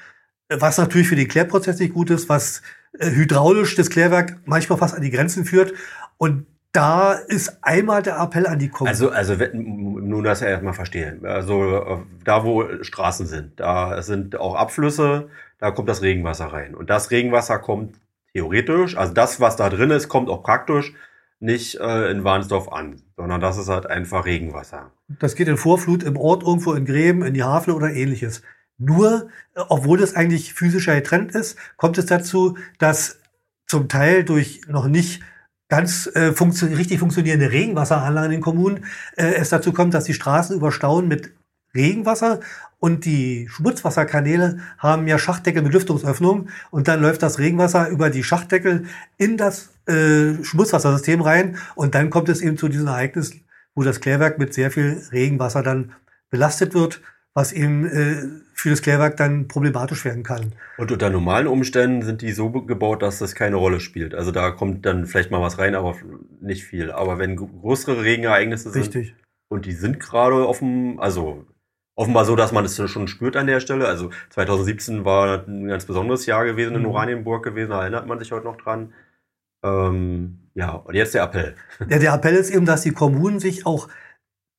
was natürlich für den Klärprozess nicht gut ist, was äh, hydraulisch das Klärwerk manchmal fast an die Grenzen führt. Und da ist einmal der Appell an die Kommune. Also, also nur, dass ich erstmal verstehe. Also da, wo Straßen sind, da sind auch Abflüsse, da kommt das Regenwasser rein. Und das Regenwasser kommt theoretisch, also das, was da drin ist, kommt auch praktisch nicht äh, in Warnsdorf an, sondern das ist halt einfach Regenwasser. Das geht in Vorflut im Ort, irgendwo in Gräben, in die Havel oder ähnliches. Nur, äh, obwohl das eigentlich physischer getrennt ist, kommt es dazu, dass zum Teil durch noch nicht ganz äh, funktio richtig funktionierende Regenwasseranlagen in den Kommunen äh, es dazu kommt, dass die Straßen überstauen mit Regenwasser und die Schmutzwasserkanäle haben ja Schachtdeckel mit Lüftungsöffnungen und dann läuft das Regenwasser über die Schachtdeckel in das äh, Schmutzwassersystem rein und dann kommt es eben zu diesem Ereignis, wo das Klärwerk mit sehr viel Regenwasser dann belastet wird was eben äh, für das Klärwerk dann problematisch werden kann. Und unter normalen Umständen sind die so gebaut, dass das keine Rolle spielt. Also da kommt dann vielleicht mal was rein, aber nicht viel. Aber wenn größere Regenereignisse sind Richtig. und die sind gerade offen, also offenbar so, dass man das schon spürt an der Stelle. Also 2017 war ein ganz besonderes Jahr gewesen in mhm. Oranienburg gewesen, da erinnert man sich heute noch dran. Ähm, ja, und jetzt der Appell. Ja, der Appell ist eben, dass die Kommunen sich auch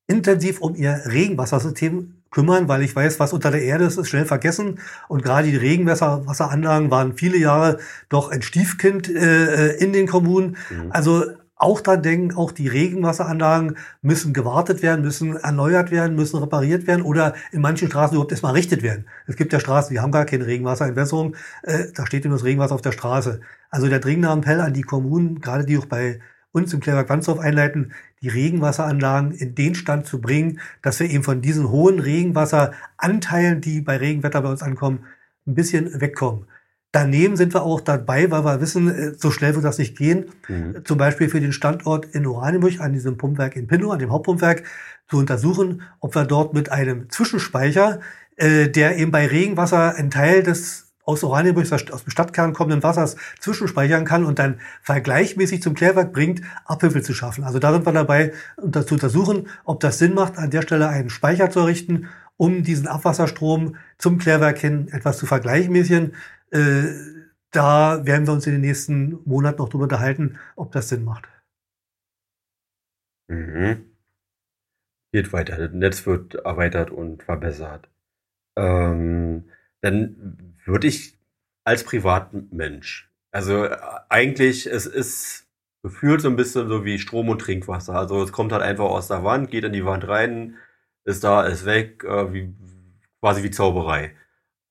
intensiv um ihr Regenwassersystem kümmern, weil ich weiß, was unter der Erde ist, ist schnell vergessen. Und gerade die Regenwasseranlagen waren viele Jahre doch ein Stiefkind äh, in den Kommunen. Mhm. Also auch dran denken, auch die Regenwasseranlagen müssen gewartet werden, müssen erneuert werden, müssen repariert werden oder in manchen Straßen überhaupt erstmal errichtet werden. Es gibt ja Straßen, die haben gar keine Regenwasserentwässerung, äh, da steht nur das Regenwasser auf der Straße. Also der dringende Appell an die Kommunen, gerade die auch bei uns im Klärwerk Wandsdorf einleiten, die Regenwasseranlagen in den Stand zu bringen, dass wir eben von diesen hohen Regenwasseranteilen, die bei Regenwetter bei uns ankommen, ein bisschen wegkommen. Daneben sind wir auch dabei, weil wir wissen, äh, so schnell wird das nicht gehen. Mhm. Zum Beispiel für den Standort in Oranienburg an diesem Pumpwerk in Pinnow, an dem Hauptpumpwerk, zu untersuchen, ob wir dort mit einem Zwischenspeicher, äh, der eben bei Regenwasser einen Teil des aus Oranienburg, aus dem Stadtkern kommenden Wassers zwischenspeichern kann und dann vergleichmäßig zum Klärwerk bringt, Abhilfe zu schaffen. Also da sind wir dabei, zu untersuchen, ob das Sinn macht, an der Stelle einen Speicher zu errichten, um diesen Abwasserstrom zum Klärwerk hin etwas zu vergleichmäßigen. Äh, da werden wir uns in den nächsten Monaten noch darüber unterhalten, ob das Sinn macht. Mhm. Geht weiter. Das Netz wird erweitert und verbessert. Ähm, Dann würde ich als Privatmensch, also äh, eigentlich, es ist gefühlt so ein bisschen so wie Strom und Trinkwasser. Also es kommt halt einfach aus der Wand, geht in die Wand rein, ist da, ist weg, äh, wie, quasi wie Zauberei.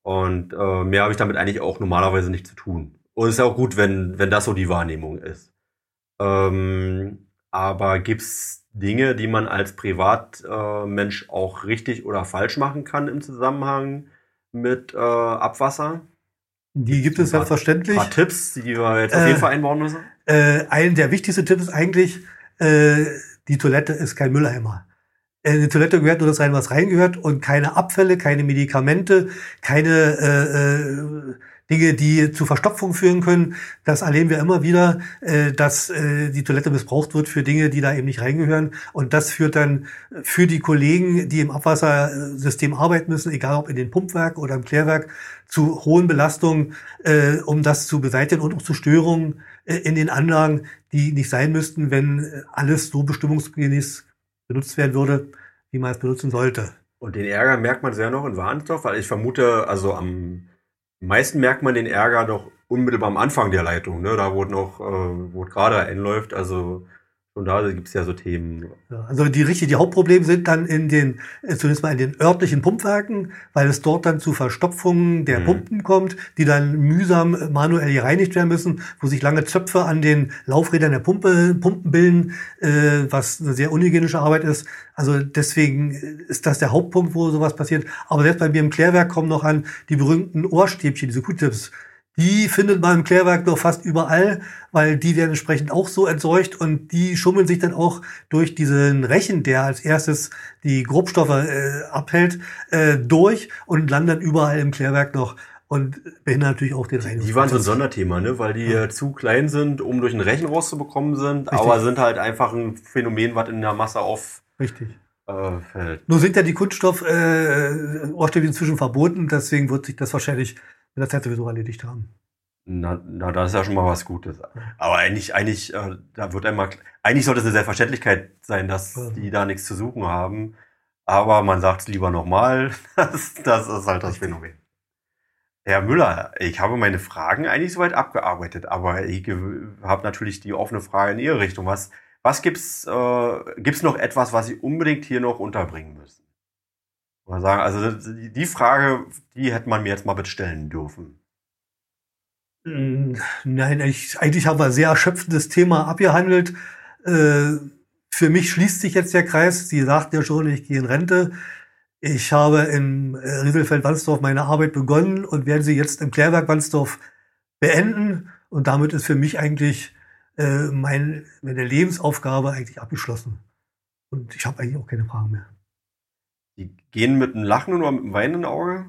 Und äh, mehr habe ich damit eigentlich auch normalerweise nicht zu tun. Und es ist auch gut, wenn, wenn das so die Wahrnehmung ist. Ähm, aber gibt's Dinge, die man als Privatmensch äh, auch richtig oder falsch machen kann im Zusammenhang mit äh, Abwasser? Die gibt es selbstverständlich. Ein paar Tipps, die wir jetzt auf jeden äh, Fall einbauen müssen. Äh, ein der wichtigsten Tipps ist eigentlich, äh, die Toilette ist kein Mülleimer. In äh, die Toilette gehört nur das rein, was reingehört und keine Abfälle, keine Medikamente, keine äh, äh, Dinge, die zu Verstopfung führen können. Das erleben wir immer wieder, äh, dass äh, die Toilette missbraucht wird für Dinge, die da eben nicht reingehören. Und das führt dann für die Kollegen, die im Abwassersystem arbeiten müssen, egal ob in den Pumpwerken oder im Klärwerk, zu hohen Belastungen, äh, um das zu beseitigen und auch zu Störungen in den Anlagen, die nicht sein müssten, wenn alles so bestimmungsgemäß benutzt werden würde, wie man es benutzen sollte. Und den Ärger merkt man sehr noch in Warnsdorf, weil ich vermute, also am meisten merkt man den Ärger doch unmittelbar am Anfang der Leitung, ne? Da wo noch, äh, wo gerade einläuft, also und da gibt es ja so Themen. Also die richtig, die Hauptprobleme sind dann in den, äh, zunächst mal in den örtlichen Pumpwerken, weil es dort dann zu Verstopfungen der mhm. Pumpen kommt, die dann mühsam manuell gereinigt werden müssen, wo sich lange Zöpfe an den Laufrädern der Pumpe, Pumpen bilden, äh, was eine sehr unhygienische Arbeit ist. Also deswegen ist das der Hauptpunkt, wo sowas passiert. Aber selbst bei mir im Klärwerk kommen noch an die berühmten Ohrstäbchen, diese Q-Tips die findet man im Klärwerk doch fast überall, weil die werden entsprechend auch so entsorgt und die schummeln sich dann auch durch diesen Rechen, der als erstes die Grobstoffe äh, abhält, äh, durch und landen überall im Klärwerk noch und behindern natürlich auch den Reinigung. Die waren so ein Sonderthema, ne? weil die ja. zu klein sind, um durch ein Rechen rauszubekommen sind, Richtig. aber sind halt einfach ein Phänomen, was in der Masse auf Richtig. Äh, fällt. Nur sind ja die Kunststoff äh, inzwischen verboten, deswegen wird sich das wahrscheinlich mit der Zeit sowieso erledigt haben. Na, na, das ist ja schon mal was Gutes. Aber eigentlich, eigentlich, äh, da wird einmal, eigentlich sollte es eine Selbstverständlichkeit sein, dass ja. die da nichts zu suchen haben. Aber man sagt es lieber nochmal. [laughs] Das, das ist halt das Phänomen. Herr Müller, ich habe meine Fragen eigentlich soweit abgearbeitet, aber ich habe natürlich die offene Frage in Ihre Richtung. Was, was gibt's, äh, gibt's noch etwas, was Sie unbedingt hier noch unterbringen müssen? Mal sagen, also die Frage, die hätte man mir jetzt mal bitte stellen dürfen. Hm, nein, ich, eigentlich haben wir ein sehr erschöpfendes Thema abgehandelt. Äh, für mich schließt sich jetzt der Kreis. Sie sagten ja schon, ich gehe in Rente. Ich habe in äh, Rieselfeld-Wandsdorf meine Arbeit begonnen und werde sie jetzt im Klärwerk Wandsdorf beenden. Und damit ist für mich eigentlich äh, mein, meine Lebensaufgabe eigentlich abgeschlossen. Und ich habe eigentlich auch keine Fragen mehr. Die gehen mit einem Lachen oder mit einem weinenden Auge?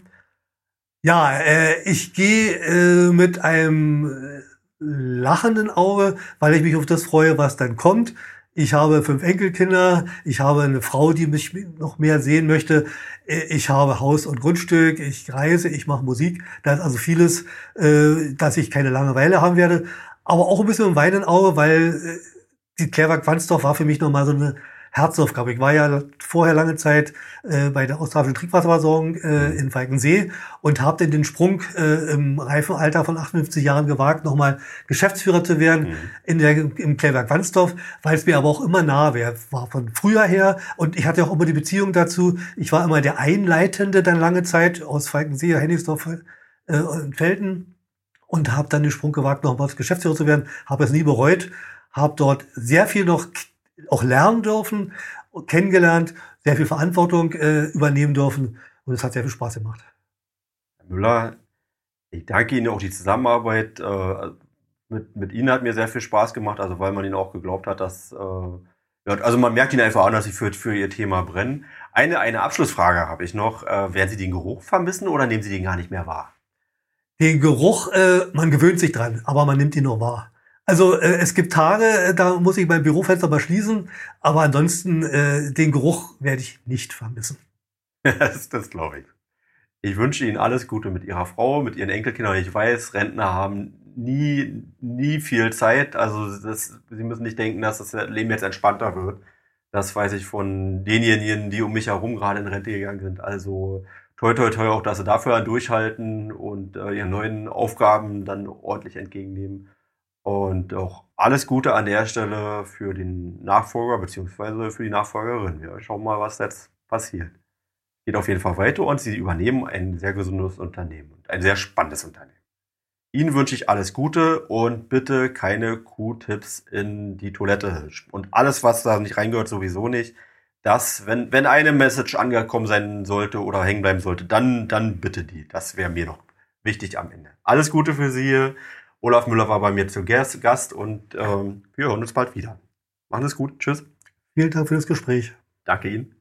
Ja, äh, ich gehe äh, mit einem äh, lachenden Auge, weil ich mich auf das freue, was dann kommt. Ich habe fünf Enkelkinder, ich habe eine Frau, die mich noch mehr sehen möchte. Äh, ich habe Haus und Grundstück, ich reise, ich mache Musik. Da ist also vieles, äh, dass ich keine Langeweile haben werde. Aber auch ein bisschen im weinenden Auge, weil äh, die Klärwerk Wandsdorf war für mich nochmal so eine Herzaufgabe. Ich war ja vorher lange Zeit äh, bei der australischen Trinkwasserversorgung äh, mhm. in Falkensee und habe dann den Sprung äh, im reifen Alter von 58 Jahren gewagt, nochmal Geschäftsführer zu werden mhm. in der, im Klärwerk Wandsdorf, weil es mir aber auch immer nah wäre. War von früher her und ich hatte auch immer die Beziehung dazu. Ich war immer der Einleitende dann lange Zeit aus Falkensee, Hennigsdorf äh, und Felden und habe dann den Sprung gewagt, nochmal Geschäftsführer zu werden. Habe es nie bereut, habe dort sehr viel noch auch lernen dürfen, kennengelernt, sehr viel Verantwortung äh, übernehmen dürfen und es hat sehr viel Spaß gemacht. Herr Müller, ich danke Ihnen auch die Zusammenarbeit. Äh, mit, mit Ihnen hat mir sehr viel Spaß gemacht, also weil man Ihnen auch geglaubt hat, dass äh, also man merkt Ihnen einfach an, dass Sie für, für Ihr Thema brennen. Eine, eine Abschlussfrage habe ich noch. Äh, werden Sie den Geruch vermissen oder nehmen Sie den gar nicht mehr wahr? Den Geruch, äh, man gewöhnt sich dran, aber man nimmt ihn noch wahr. Also äh, es gibt Tage, äh, da muss ich mein Bürofenster mal schließen, aber ansonsten äh, den Geruch werde ich nicht vermissen. [laughs] das das glaube ich. Ich wünsche Ihnen alles Gute mit Ihrer Frau, mit Ihren Enkelkindern. Ich weiß, Rentner haben nie, nie viel Zeit. Also das, Sie müssen nicht denken, dass das Leben jetzt entspannter wird. Das weiß ich von denjenigen, die um mich herum gerade in Rente gegangen sind. Also toi, toi, toi auch, dass sie dafür durchhalten und äh, ihre neuen Aufgaben dann ordentlich entgegennehmen. Und auch alles Gute an der Stelle für den Nachfolger beziehungsweise für die Nachfolgerin. Wir schauen mal, was jetzt passiert. Geht auf jeden Fall weiter und sie übernehmen ein sehr gesundes Unternehmen und ein sehr spannendes Unternehmen. Ihnen wünsche ich alles Gute und bitte keine Q-Tipps in die Toilette. Und alles, was da nicht reingehört, sowieso nicht. Das, wenn, wenn eine Message angekommen sein sollte oder hängen bleiben sollte, dann, dann bitte die. Das wäre mir noch wichtig am Ende. Alles Gute für Sie. Olaf Müller war bei mir zu Gast und ähm, wir hören uns bald wieder. Machen es gut. Tschüss. Vielen Dank für das Gespräch. Danke Ihnen.